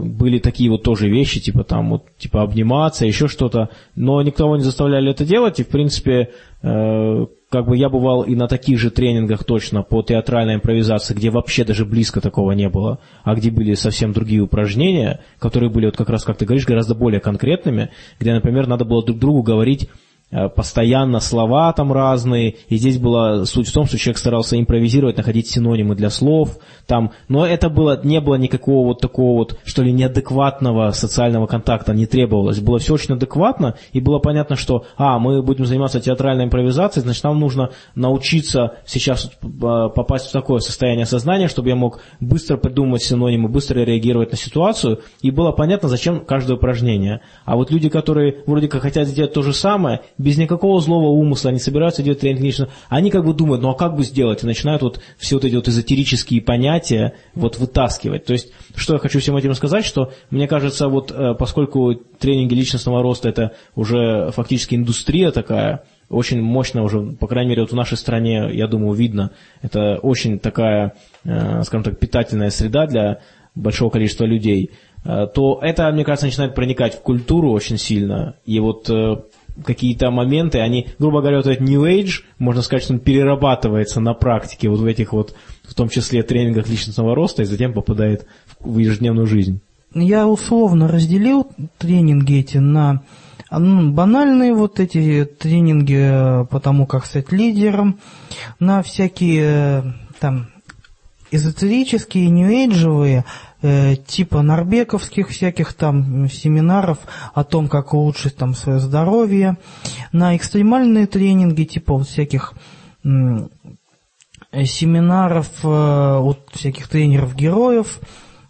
были такие вот тоже вещи, типа там вот, типа обниматься, еще что-то, но никого не заставляли это делать, и в принципе, э, как бы я бывал и на таких же тренингах точно по театральной импровизации, где вообще даже близко такого не было, а где были совсем другие упражнения, которые были вот как раз, как ты говоришь, гораздо более конкретными, где, например, надо было друг другу говорить Э, постоянно слова там разные, и здесь была суть в том, что человек старался импровизировать, находить синонимы для слов, там, но это было, не было никакого вот такого вот, что ли, неадекватного социального контакта не требовалось, было все очень адекватно, и было понятно, что, а, мы будем заниматься театральной импровизацией, значит, нам нужно научиться сейчас э, попасть в такое состояние сознания, чтобы я мог быстро придумать синонимы, быстро реагировать на ситуацию, и было понятно, зачем каждое упражнение. А вот люди, которые вроде как хотят сделать то же самое, без никакого злого умысла, они собираются делать тренинг лично, они как бы думают, ну а как бы сделать, и начинают вот все вот эти вот эзотерические понятия вот вытаскивать. То есть, что я хочу всем этим сказать, что мне кажется, вот э, поскольку тренинги личностного роста это уже фактически индустрия такая, очень мощно уже, по крайней мере, вот в нашей стране, я думаю, видно, это очень такая, э, скажем так, питательная среда для большого количества людей, э, то это, мне кажется, начинает проникать в культуру очень сильно. И вот какие-то моменты, они, грубо говоря, вот этот New Age, можно сказать, что он перерабатывается на практике, вот в этих вот, в том числе тренингах личностного роста, и затем попадает в ежедневную жизнь. Я условно разделил тренинги эти на ну, банальные вот эти тренинги по тому, как стать лидером, на всякие там эзотерические, нью-эйджевые, э, типа норбековских всяких там семинаров о том, как улучшить там свое здоровье, на экстремальные тренинги типа вот всяких э, семинаров э, от всяких тренеров-героев,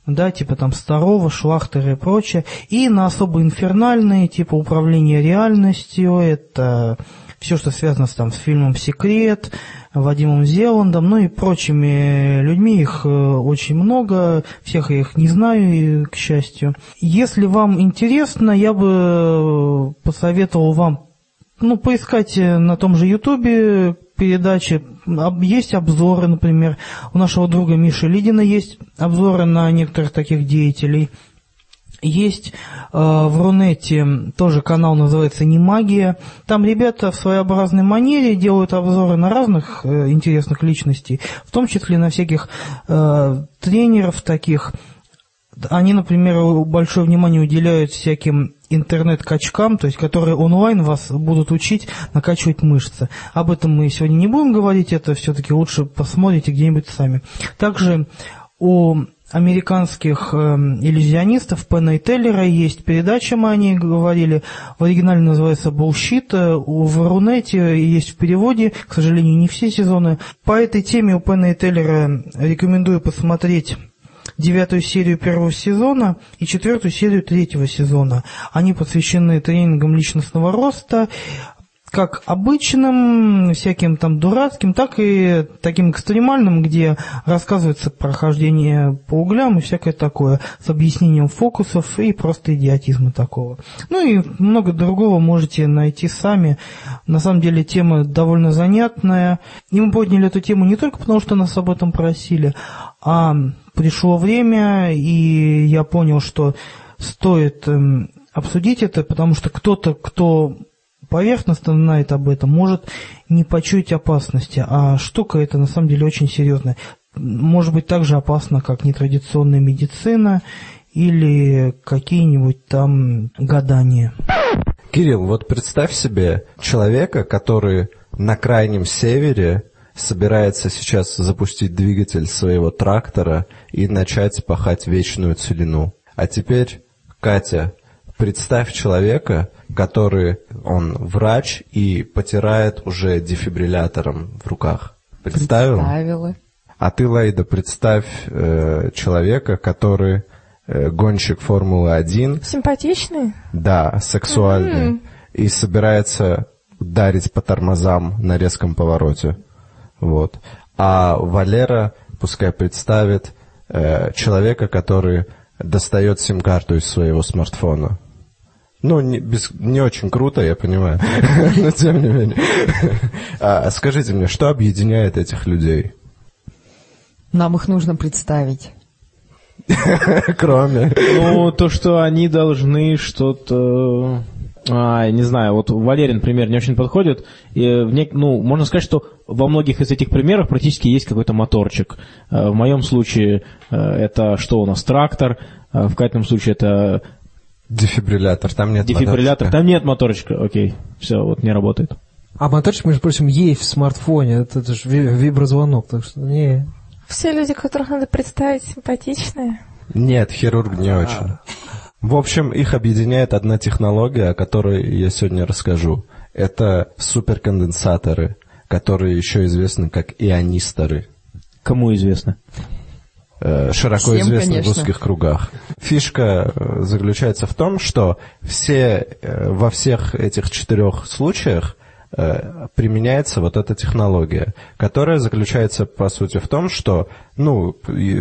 да, типа там Старого, Шлахтера и прочее, и на особо инфернальные, типа управления реальностью, это все, что связано с, там, с фильмом «Секрет», Вадимом Зеландом, ну и прочими людьми, их э, очень много, всех я их не знаю, к счастью. Если вам интересно, я бы посоветовал вам ну, поискать на том же Ютубе передачи, есть обзоры, например, у нашего друга Миши Лидина есть обзоры на некоторых таких деятелей – есть э, в Рунете тоже канал называется «Не магия». Там ребята в своеобразной манере делают обзоры на разных э, интересных личностей, в том числе на всяких э, тренеров таких. Они, например, большое внимание уделяют всяким интернет-качкам, то есть которые онлайн вас будут учить накачивать мышцы. Об этом мы сегодня не будем говорить, это все-таки лучше посмотрите где-нибудь сами. Также у американских э, иллюзионистов Пена и Теллера есть передача, мы о ней говорили, в оригинале называется «Bullshit», э, в Рунете есть в переводе, к сожалению, не все сезоны. По этой теме у Пена и Теллера рекомендую посмотреть девятую серию первого сезона и четвертую серию третьего сезона. Они посвящены тренингам личностного роста, как обычным, всяким там дурацким, так и таким экстремальным, где рассказывается прохождение по углям и всякое такое, с объяснением фокусов и просто идиотизма такого. Ну и много другого можете найти сами. На самом деле тема довольно занятная. И мы подняли эту тему не только потому, что нас об этом просили, а пришло время, и я понял, что стоит эм, обсудить это, потому что кто-то, кто поверхностно знает об этом, может не почуять опасности, а штука эта на самом деле очень серьезная. Может быть так же опасна, как нетрадиционная медицина или какие-нибудь там гадания. Кирилл, вот представь себе человека, который на крайнем севере собирается сейчас запустить двигатель своего трактора и начать пахать вечную целину. А теперь, Катя, представь человека, который, он врач и потирает уже дефибриллятором в руках. Представил? Представила. А ты, Лайда, представь э, человека, который э, гонщик Формулы-1, Симпатичный? да, сексуальный, и собирается ударить по тормозам на резком повороте. Вот. А Валера пускай представит э, человека, который достает сим-карту из своего смартфона. Ну, не, без- не очень круто, я понимаю, <laughs> но тем не менее. <laughs> А скажите мне, что объединяет этих людей? Нам их нужно представить. <laughs> Кроме... Ну, то, что они должны что-то... А, не знаю, вот Валерин пример не очень подходит. И в нек- ну, можно сказать, что во многих из этих примеров практически есть какой-то моторчик. Э, В моем случае э, это что у нас, трактор. э, В Катином случае это Дефибриллятор, там нет дефибриллятор. моторчика. Там нет моторчика. Окей, все, вот не работает. А моторчик, между прочим, есть в смартфоне. Это, это же ви- виброзвонок, так что не. Все люди, которых надо представить, симпатичные. Нет, хирург не очень. В общем, их объединяет одна технология, о которой я сегодня расскажу. Это суперконденсаторы, которые еще известны как ионисторы. Кому известно? Э, широко Всем, известны в конечно. узких кругах. Фишка э, заключается в том, что все, э, во всех этих четырех случаях применяется вот эта технология, которая заключается, по сути, в том, что, ну,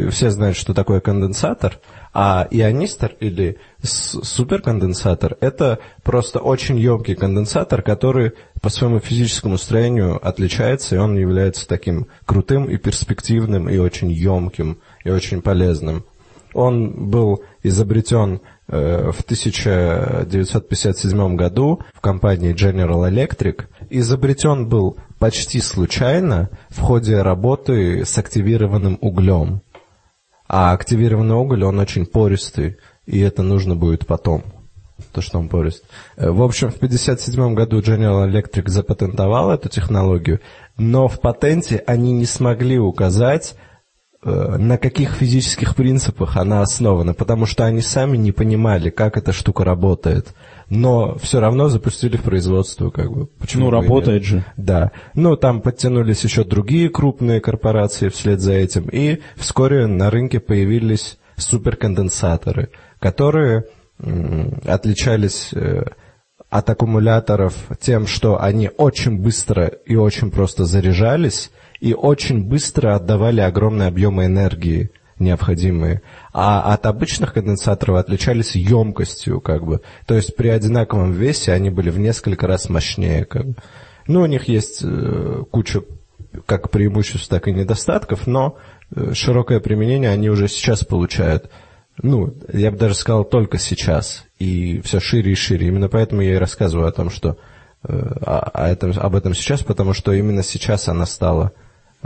все знают, что такое конденсатор, а ионистор или суперконденсатор – это просто очень емкий конденсатор, который по своему физическому строению отличается, и он является таким крутым и перспективным, и очень емким, и очень полезным. Он был изобретен э, в 1957 году в компании General Electric. Изобретен был почти случайно в ходе работы с активированным углем. А активированный уголь, он очень пористый, и это нужно будет потом. То, что он порист. Э, В общем, в 1957 году General Electric запатентовал эту технологию, но в патенте они не смогли указать, на каких физических принципах она основана, потому что они сами не понимали, как эта штука работает. Но все равно запустили в производство, как бы. Почему Ну, бы работает же. Да. Ну, там подтянулись еще другие крупные корпорации вслед за этим, и вскоре на рынке появились суперконденсаторы, которые отличались э, от аккумуляторов тем, что они очень быстро и очень просто заряжались, и очень быстро отдавали огромные объемы энергии необходимые. А от обычных конденсаторов отличались емкостью, как бы. То есть при одинаковом весе они были в несколько раз мощнее, как бы. Ну, у них есть э, куча как преимуществ, так и недостатков, но э, широкое применение они уже сейчас получают. Ну, я бы даже сказал, только сейчас. И все шире и шире. Именно поэтому я и рассказываю о том, что э, о- о этом, об этом сейчас, потому что именно сейчас она стала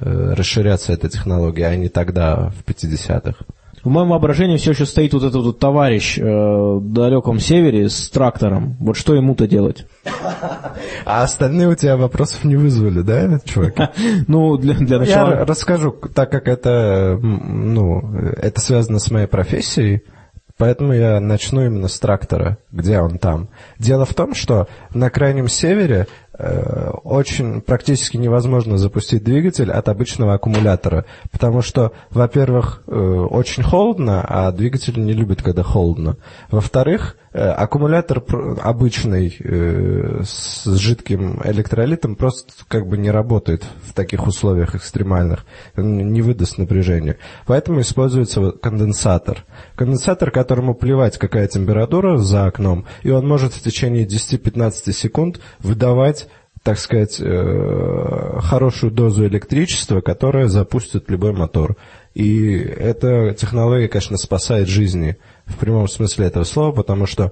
расширяться, эта технология, а не тогда, в 50-х. В моем воображении все еще стоит вот этот вот товарищ э, в далеком севере с трактором. Вот что ему-то делать? А остальные у тебя вопросов не вызвали, да, чувак? <laughs> Ну, для, для Я начала... р- расскажу, так как это, ну, это связано с моей профессией, поэтому я начну именно с трактора, где он там. Дело в том, что на крайнем севере э, очень практически невозможно запустить двигатель от обычного аккумулятора, потому что, во-первых, э, очень холодно, а двигатель не любит, когда холодно. Во-вторых, э, аккумулятор пр- обычный э, с жидким электролитом просто как бы не работает в таких условиях экстремальных, не выдаст напряжения. Поэтому используется конденсатор. Конденсатор, которому плевать, какая температура за окном, и он может в течение 10-15 секунд выдавать так сказать, э, хорошую дозу электричества, которая запустит любой мотор. И эта технология, конечно, спасает жизни в прямом смысле этого слова, потому что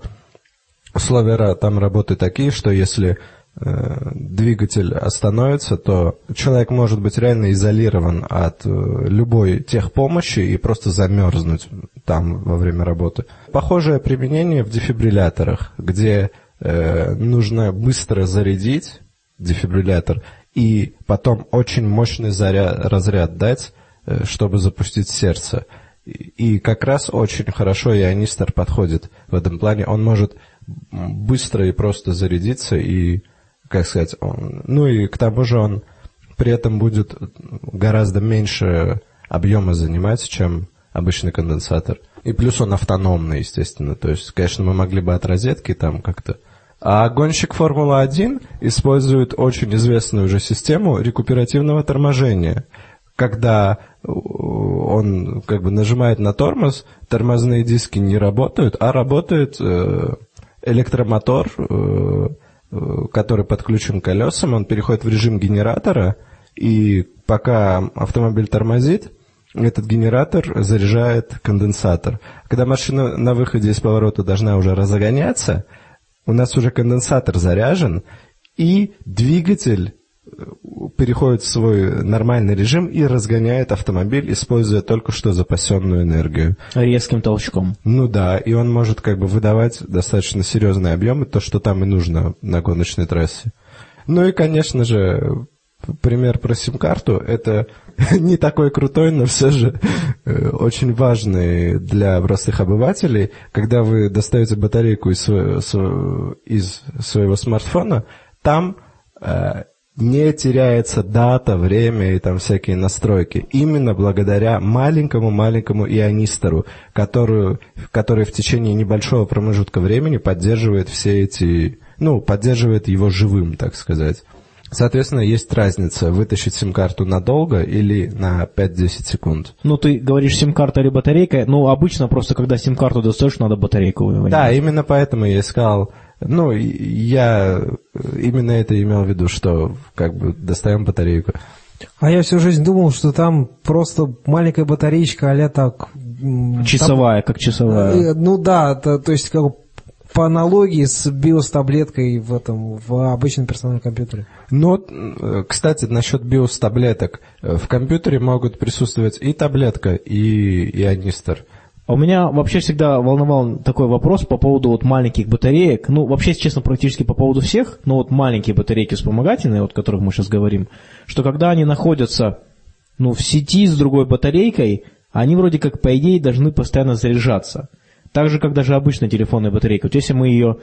условия там работы такие, что если э, двигатель остановится, то человек может быть реально изолирован от э, любой техпомощи и просто замерзнуть там во время работы. Похожее применение в дефибрилляторах, где э, нужно быстро зарядить дефибриллятор и потом очень мощный заряд, разряд дать, э, чтобы запустить сердце. И как раз очень хорошо ионистор подходит в этом плане. Он может быстро и просто зарядиться и, как сказать, он, ну и к тому же он при этом будет гораздо меньше объема занимать, чем обычный конденсатор. И плюс он автономный, естественно. То есть, конечно, мы могли бы от розетки там как-то... А гонщик Формулы-1 использует очень известную уже систему рекуперативного торможения – когда э, он как бы нажимает на тормоз, тормозные диски не работают, а работает э, электромотор, э, который подключен к колесам, он переходит в режим генератора, и пока автомобиль тормозит, этот генератор заряжает конденсатор. Когда машина на выходе из поворота должна уже разгоняться, у нас уже конденсатор заряжен, и двигатель переходит в свой нормальный режим и разгоняет автомобиль, используя только что запасенную энергию. Резким толчком. Ну да, и он может как бы выдавать достаточно серьезные объемы, то, что там и нужно на гоночной трассе. Ну и, конечно же, пример про сим-карту, это <laughs> не такой крутой, но все же э, очень важный для простых обывателей. Когда вы достаете батарейку из своего, из своего смартфона, там э, не теряется дата, время и там всякие настройки. Именно благодаря маленькому-маленькому ионистору, который, который в течение небольшого промежутка времени поддерживает все эти, ну, поддерживает его живым, так сказать. Соответственно, есть разница, вытащить сим-карту надолго или на 5-10 секунд. Ну, ты говоришь сим-карта или батарейка, ну, обычно просто, когда сим-карту достаешь, надо батарейку вынимать. Да, именно поэтому я искал ну, я именно это имел в виду, что как бы достаем батарейку. А я всю жизнь думал, что там просто маленькая батареечка, а так... Часовая, там, как часовая. Э, ну да, то, то есть как по аналогии с биос-таблеткой в этом, в обычном персональном компьютере. Ну, кстати, насчет биос-таблеток. В компьютере могут присутствовать и таблетка, и ионистор. А у меня вообще всегда волновал такой вопрос по поводу вот маленьких батареек. Ну, вообще, честно, практически по поводу всех, но вот маленькие батарейки вспомогательные, вот о которых мы сейчас говорим, что когда они находятся ну, в сети с другой батарейкой, они вроде как, по идее, должны постоянно заряжаться. Так же, как даже обычная телефонная батарейка. Вот если мы ее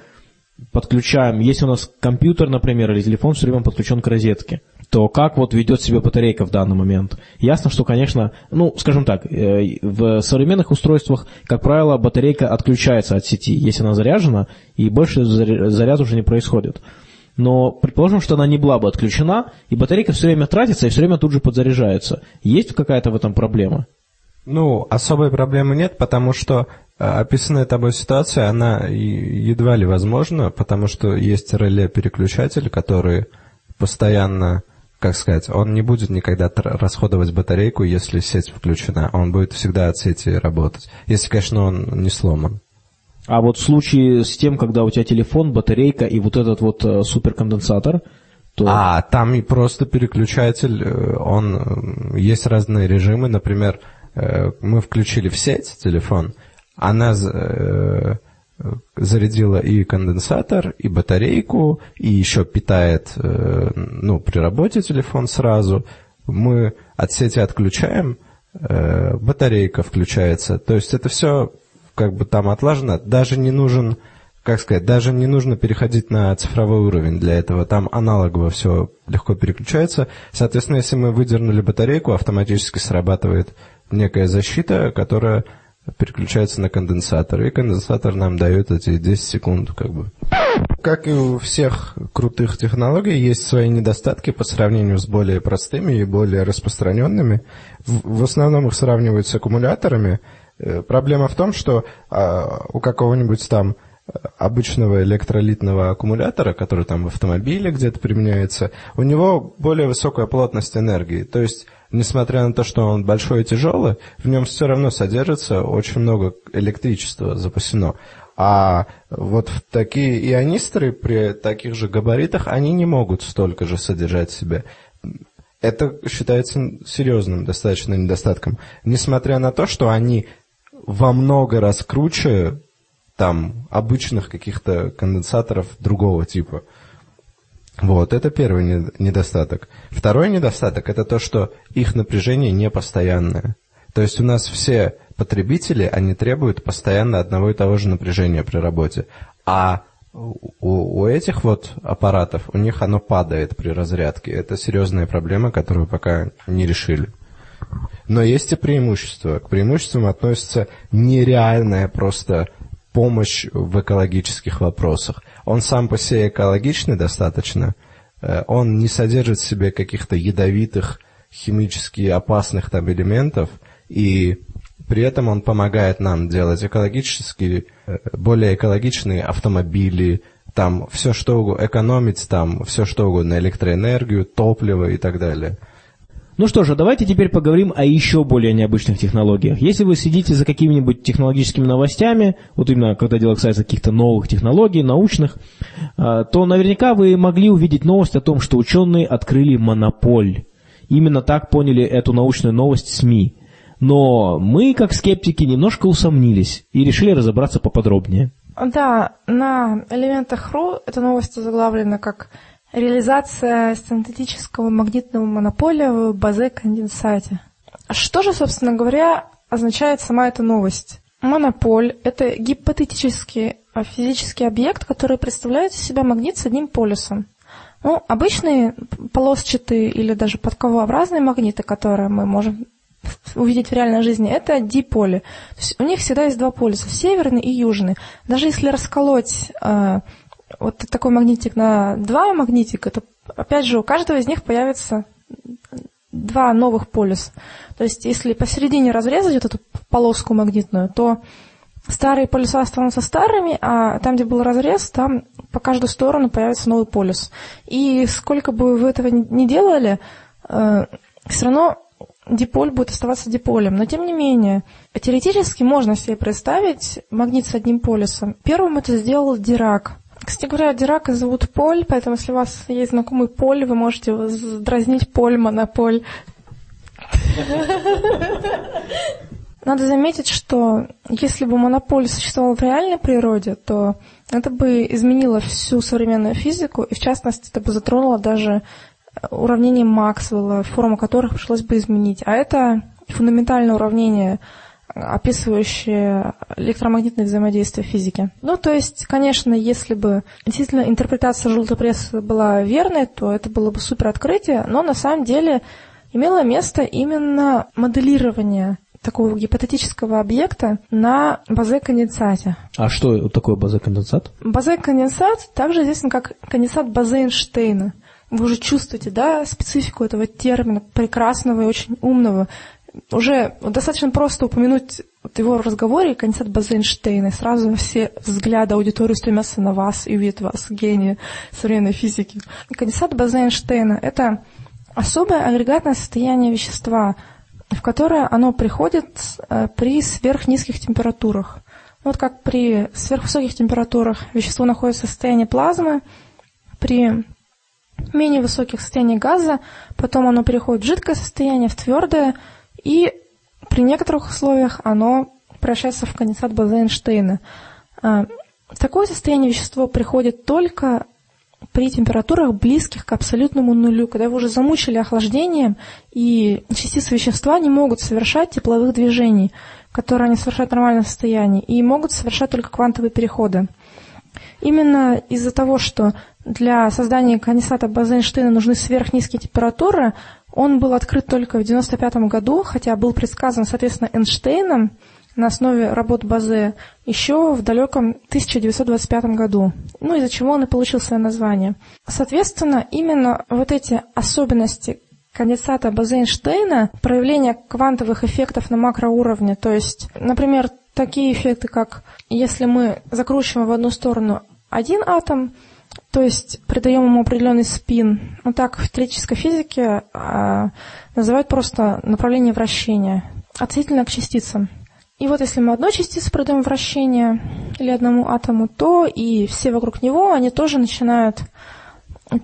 подключаем, если у нас компьютер, например, или телефон все время подключен к розетке – то как вот ведет себя батарейка в данный момент? Ясно, что, конечно, ну, скажем так, э, в современных устройствах, как правило, батарейка отключается от сети, если она заряжена, и больше заряд уже не происходит. Но предположим, что она не была бы отключена, и батарейка все время тратится и все время тут же подзаряжается. Есть какая-то в этом проблема? Ну, особой проблемы нет, потому что э, описанная тобой ситуация, она едва ли возможна, потому что есть реле-переключатель, который постоянно как сказать, он не будет никогда расходовать батарейку, если сеть включена. Он будет всегда от сети работать. Если, конечно, он не сломан. А вот в случае с тем, когда у тебя телефон, батарейка и вот этот вот э, суперконденсатор, то... А, там и просто переключатель, э, он... Э, есть разные режимы, например, мы включили в сеть телефон, она зарядила и конденсатор, и батарейку, и еще питает, э, ну, при работе телефон сразу. Мы от сети отключаем, э, батарейка включается. То есть это все как бы там отлажено. Даже не нужен, как сказать, даже не нужно переходить на цифровой уровень для этого. Там аналогово все легко переключается. Соответственно, если мы выдернули батарейку, автоматически срабатывает некая защита, которая переключается на конденсатор, и конденсатор нам дает эти 10 секунд, как бы. Как и у всех крутых технологий, есть свои недостатки по сравнению с более простыми и более распространенными. В, основном их сравнивают с аккумуляторами. Э, проблема в том, что а, у какого-нибудь там обычного электролитного аккумулятора, который там в автомобиле где-то применяется, у него более высокая плотность энергии. То есть несмотря на то, что он большой и тяжелый, в нем все равно содержится очень много электричества запасено. А вот такие ионисторы при таких же габаритах, они не могут столько же содержать в себе. Это считается серьезным достаточно недостатком. Несмотря на то, что они во много раз круче там обычных каких-то конденсаторов другого типа. Вот, это первый недостаток. Второй недостаток – это то, что их напряжение не постоянное. То есть у нас все потребители, они требуют постоянно одного и того же напряжения при работе. А у, у этих вот аппаратов, у них оно падает при разрядке. Это серьезная проблема, которую пока не решили. Но есть и преимущества. К преимуществам относится нереальная просто помощь в экологических вопросах. Он сам по себе экологичный достаточно, э, он не содержит в себе каких-то ядовитых, химически опасных там элементов, и при этом он помогает нам делать экологически, э, более экологичные автомобили, там все что угодно, экономить там все что угодно, электроэнергию, топливо и так далее. Ну что же, давайте теперь поговорим о еще более необычных технологиях. Если вы следите за какими-нибудь технологическими новостями, вот именно когда дело касается каких-то новых технологий, научных, а, то наверняка вы могли увидеть новость о том, что ученые открыли монополь. Именно так поняли эту научную новость СМИ. Но мы, как скептики, немножко усомнились и решили разобраться поподробнее. Да, на элементах.ру эта новость заглавлена как реализация синтетического магнитного монополя в базе-конденсате. Что же, собственно говоря, означает сама эта новость? Монополь – это гипотетический а, физический объект, который представляет из себя магнит с одним полюсом. Ну, обычные полосчатые или даже подковообразные магниты, которые мы можем увидеть в реальной жизни, это диполи. То есть у них всегда есть два полюса, северный и южный. Даже если расколоть э, вот такой магнитик на два магнитика, то опять же у каждого из них появится два новых полюса. То есть если посередине разрезать вот эту полоску магнитную, то старые полюса останутся старыми, а там, где был разрез, там по каждую сторону появится новый полюс. И сколько бы вы этого ни делали, э, все равно диполь будет оставаться диполем. Но тем не менее, теоретически можно себе представить магнит с одним полюсом. Первым это сделал Дирак. Кстати говоря, Дирака зовут Поль, поэтому если у вас есть знакомый Поль, вы можете дразнить Поль, Монополь. Надо заметить, что если бы монополь существовал в реальной природе, то это бы изменило всю современную физику, и в частности это бы затронуло даже уравнение Максвелла, форму которых пришлось бы изменить. А это фундаментальное уравнение описывающие электромагнитное взаимодействие физики. Ну, то есть, конечно, если бы действительно интерпретация желтой прессы была верной, то это было бы супер открытие, но на самом деле имело место именно моделирование такого гипотетического объекта на базе-конденсате. А что такое базе-конденсат? Базе-конденсат также известен как конденсат Базе-Эйнштейна. Вы уже чувствуете, да, специфику этого термина, прекрасного и очень умного уже достаточно просто упомянуть вот его в разговоре конденсат Базенштейна, и сразу все взгляды аудитории стремятся на вас и увидят вас, гения современной физики. Конденсат Базенштейна – это особое агрегатное состояние вещества, в которое оно приходит э, при сверхнизких температурах. Вот как при сверхвысоких температурах вещество находится в состоянии плазмы, при менее высоких состояниях газа, потом оно переходит в жидкое состояние, в твердое, и при некоторых условиях оно превращается в конденсат База-Эйнштейна. А, такое состояние вещества приходит только при температурах близких к абсолютному нулю, когда вы уже замучили охлаждением, и частицы вещества не могут совершать тепловых движений, которые они совершают в нормальном состоянии, и могут совершать только квантовые переходы. Именно из-за того, что для создания конденсата База-Эйнштейна нужны сверхнизкие температуры, он был открыт только в 1995 году, хотя был предсказан, соответственно, Эйнштейном на основе работ Базе еще в далеком 1925 году, ну из-за чего он и получил свое название. Соответственно, именно вот эти особенности конденсата Базе-Эйнштейна, проявление квантовых эффектов на макроуровне, то есть, например, такие эффекты, как если мы закручиваем в одну сторону один атом, то есть придаем ему определенный спин. Ну так в теоретической физике а, называют просто направление вращения относительно к частицам. И вот если мы одной частице придаем вращение, или одному атому, то и все вокруг него, они тоже начинают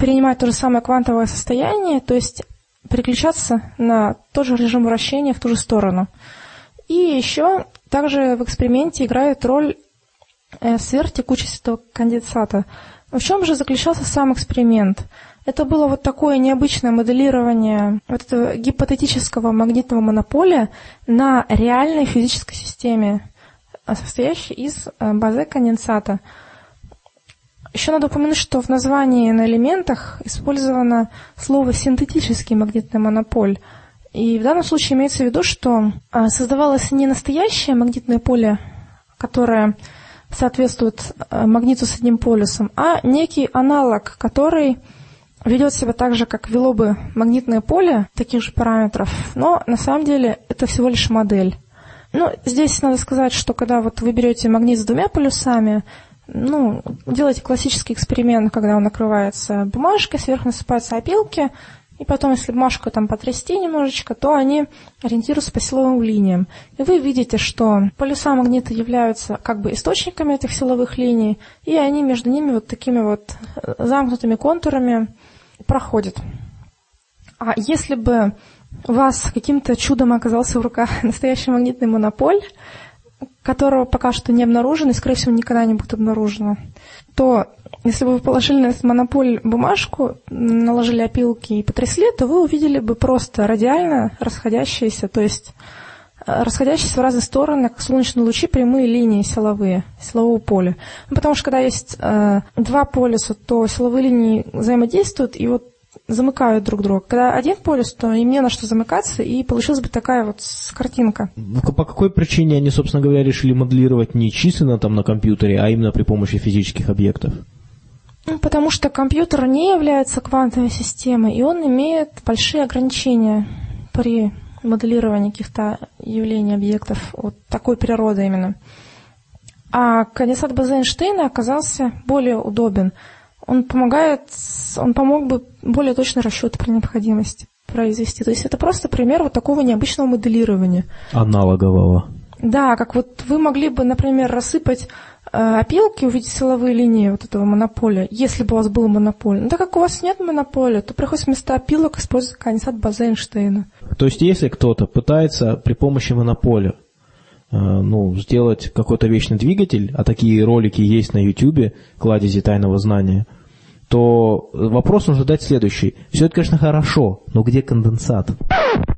перенимать то же самое квантовое состояние, то есть переключаться на тот же режим вращения в ту же сторону. И еще также в эксперименте играет роль э, сверхтекучесть этого конденсата. В чем же заключался сам эксперимент? Это было вот такое необычное моделирование вот этого гипотетического магнитного монополя на реальной физической системе, э, состоящей из э, базы конденсата. Еще надо упомянуть, что в названии на элементах использовано слово «синтетический магнитный монополь». И в данном случае имеется в виду, что э, создавалось не настоящее магнитное поле, которое соответствует магниту с одним полюсом, а некий аналог, который ведет себя так же, как вело бы магнитное поле таких же параметров, но на самом деле это всего лишь модель. Ну, здесь надо сказать, что когда вот вы берете магнит с двумя полюсами, ну, делаете классический эксперимент, когда он накрывается бумажкой, сверху насыпаются опилки, и потом, если бумажку там потрясти немножечко, то они ориентируются по силовым линиям. И вы видите, что полюса магнита являются как бы источниками этих силовых линий, и они между ними вот такими вот замкнутыми контурами проходит. А если бы у вас каким-то чудом оказался в руках <laughs> настоящий магнитный монополь, которого пока что не обнаружено и, скорее всего, никогда не будет обнаружено, то если бы вы положили на этот монополь бумажку, наложили опилки и потрясли, то вы увидели бы просто радиально расходящиеся, то есть э, расходящиеся в разные стороны, как солнечные лучи, прямые линии силовые, силового поля. Ну, потому что когда есть э, два полюса, то силовые линии взаимодействуют и вот замыкают друг друга. Когда один полюс, то им не на что замыкаться, и получилась бы такая вот картинка. По какой причине они, собственно говоря, решили моделировать не численно там на компьютере, а именно при помощи физических объектов? Ну, потому что компьютер не является квантовой системой, и он имеет большие ограничения при моделировании каких-то явлений, объектов вот такой природы именно. А конденсат База Эйнштейна оказался более удобен – он помогает, он помог бы более точный расчет при необходимости произвести. То есть это просто пример вот такого необычного моделирования. Аналогового. Да, как вот вы могли бы, например, рассыпать э, опилки, увидеть силовые линии вот этого монополя, если бы у вас был монополь. Но так как у вас нет монополя, то приходится вместо опилок использовать конденсат базы Эйнштейна. То есть если кто-то пытается при помощи монополя Э, ну, сделать какой-то вечный двигатель, а такие ролики есть на YouTube, кладези тайного знания, то вопрос нужно задать следующий. Все это, конечно, хорошо, но где конденсат?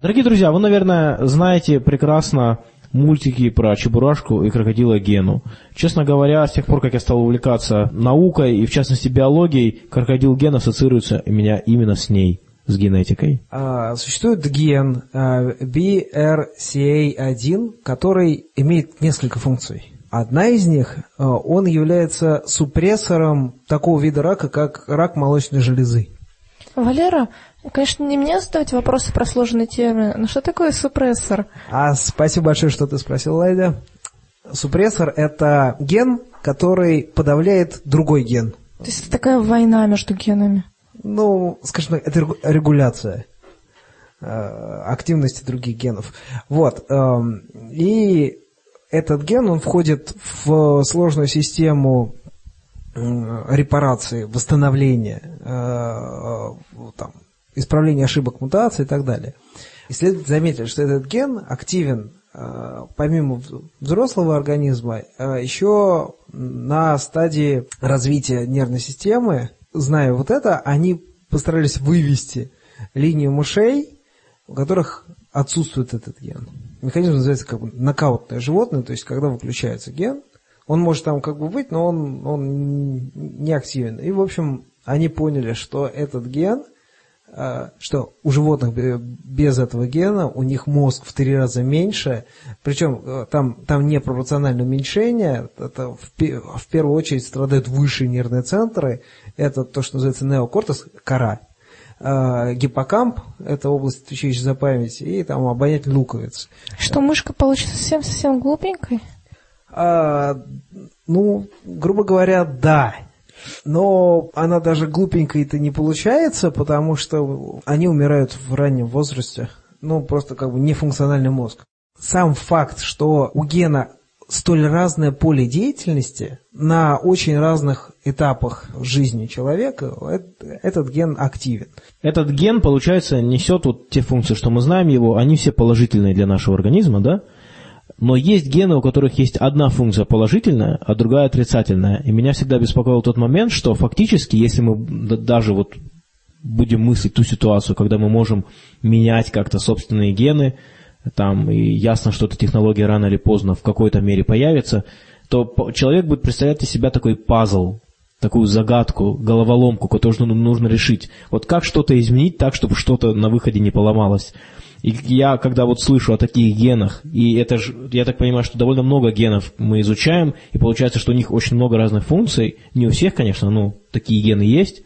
Дорогие друзья, вы, наверное, знаете прекрасно мультики про Чебурашку и крокодила Гену. Честно говоря, с тех пор, как я стал увлекаться наукой и, в частности, биологией, крокодил Ген ассоциируется у меня именно с ней с генетикой? А, существует ген а, BRCA1, который имеет несколько функций. Одна из них, а, он является супрессором такого вида рака, как рак молочной железы. Валера, конечно, не мне задавать вопросы про сложные темы, но что такое супрессор? А, спасибо большое, что ты спросил, Лайда. Супрессор – это ген, который подавляет другой ген. То есть это такая война между генами? ну, скажем так, это регуляция э, активности других генов. Вот. Эм, и этот ген, он входит в сложную систему репарации, восстановления, э, там, исправления ошибок мутаций и так далее. Исследователи заметили, что этот ген активен э, помимо взрослого организма, еще на стадии развития нервной системы зная вот это, они постарались вывести линию мышей, у которых отсутствует этот ген. Механизм называется как бы нокаутное животное, то есть когда выключается ген, он может там как бы быть, но он, он не активен. И, в общем, они поняли, что этот ген а, что у животных без этого гена у них мозг в три раза меньше, причем э, там, там не пропорциональное уменьшение, это в, в первую очередь страдают высшие нервные центры, это то, что называется неокортекс, кора, гиппокамп, это область, отвечающая за память, и там обонятельный луковиц. Что, мышка получится совсем-совсем глупенькой? А, ну, грубо говоря, да. Но она даже глупенькой-то не получается, потому что они умирают в раннем возрасте. Ну, просто как бы нефункциональный мозг. Сам факт, что у гена столь разное поле деятельности на очень разных этапах жизни человека, этот ген активен. Этот ген, получается, несет вот те функции, что мы знаем его, они все положительные для нашего организма, да? Но есть гены, у которых есть одна функция положительная, а другая отрицательная. И меня всегда беспокоил тот момент, что фактически, если мы даже вот будем мыслить ту ситуацию, когда мы можем менять как-то собственные гены, там, и ясно, что эта технология рано или поздно в какой-то мере появится, то человек будет представлять из себя такой пазл, такую загадку, головоломку, которую нужно, нужно решить. Вот как что-то изменить так, чтобы что-то на выходе не поломалось. И я, когда вот слышу о таких генах, и это же, я так понимаю, что довольно много генов мы изучаем, и получается, что у них очень много разных функций, не у всех, конечно, но такие гены есть,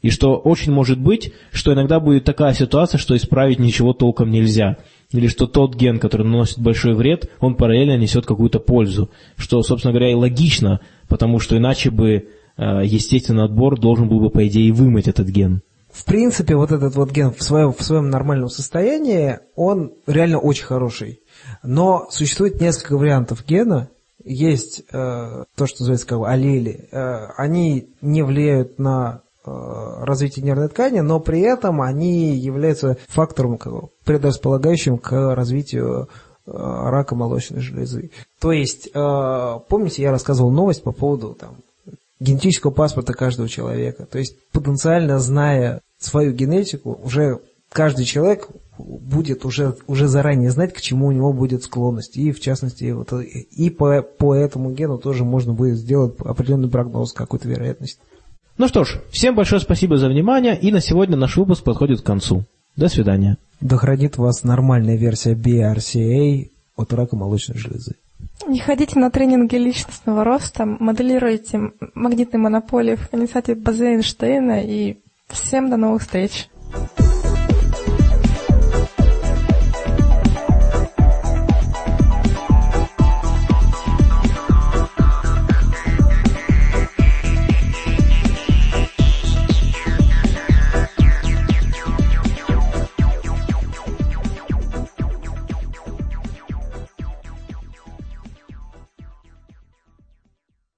и что очень может быть, что иногда будет такая ситуация, что исправить ничего толком нельзя. Или что тот ген, который наносит большой вред, он параллельно несет какую-то пользу. Что, собственно говоря, и логично, потому что иначе бы э, естественный отбор должен был бы, по идее, вымыть этот ген. В принципе, вот этот вот ген в своем, в своем нормальном состоянии, он реально очень хороший. Но существует несколько вариантов гена. Есть э, то, что называется как бы аллели. Э, они не влияют на э, развитие нервной ткани, но при этом они являются фактором предрасполагающим к развитию э, рака молочной железы. То есть, э, помните, я рассказывал новость по поводу там, генетического паспорта каждого человека. То есть потенциально зная свою генетику, уже каждый человек будет уже, уже заранее знать, к чему у него будет склонность. И в частности, вот, и по, по этому гену тоже можно будет сделать определенный прогноз, какую-то вероятность. Ну что ж, всем большое спасибо за внимание, и на сегодня наш выпуск подходит к концу. До свидания. Да хранит вас нормальная версия BRCA от рака молочной железы. Не ходите на тренинги личностного роста, моделируйте магнитные монополии в инициативе База Эйнштейна и всем до новых встреч.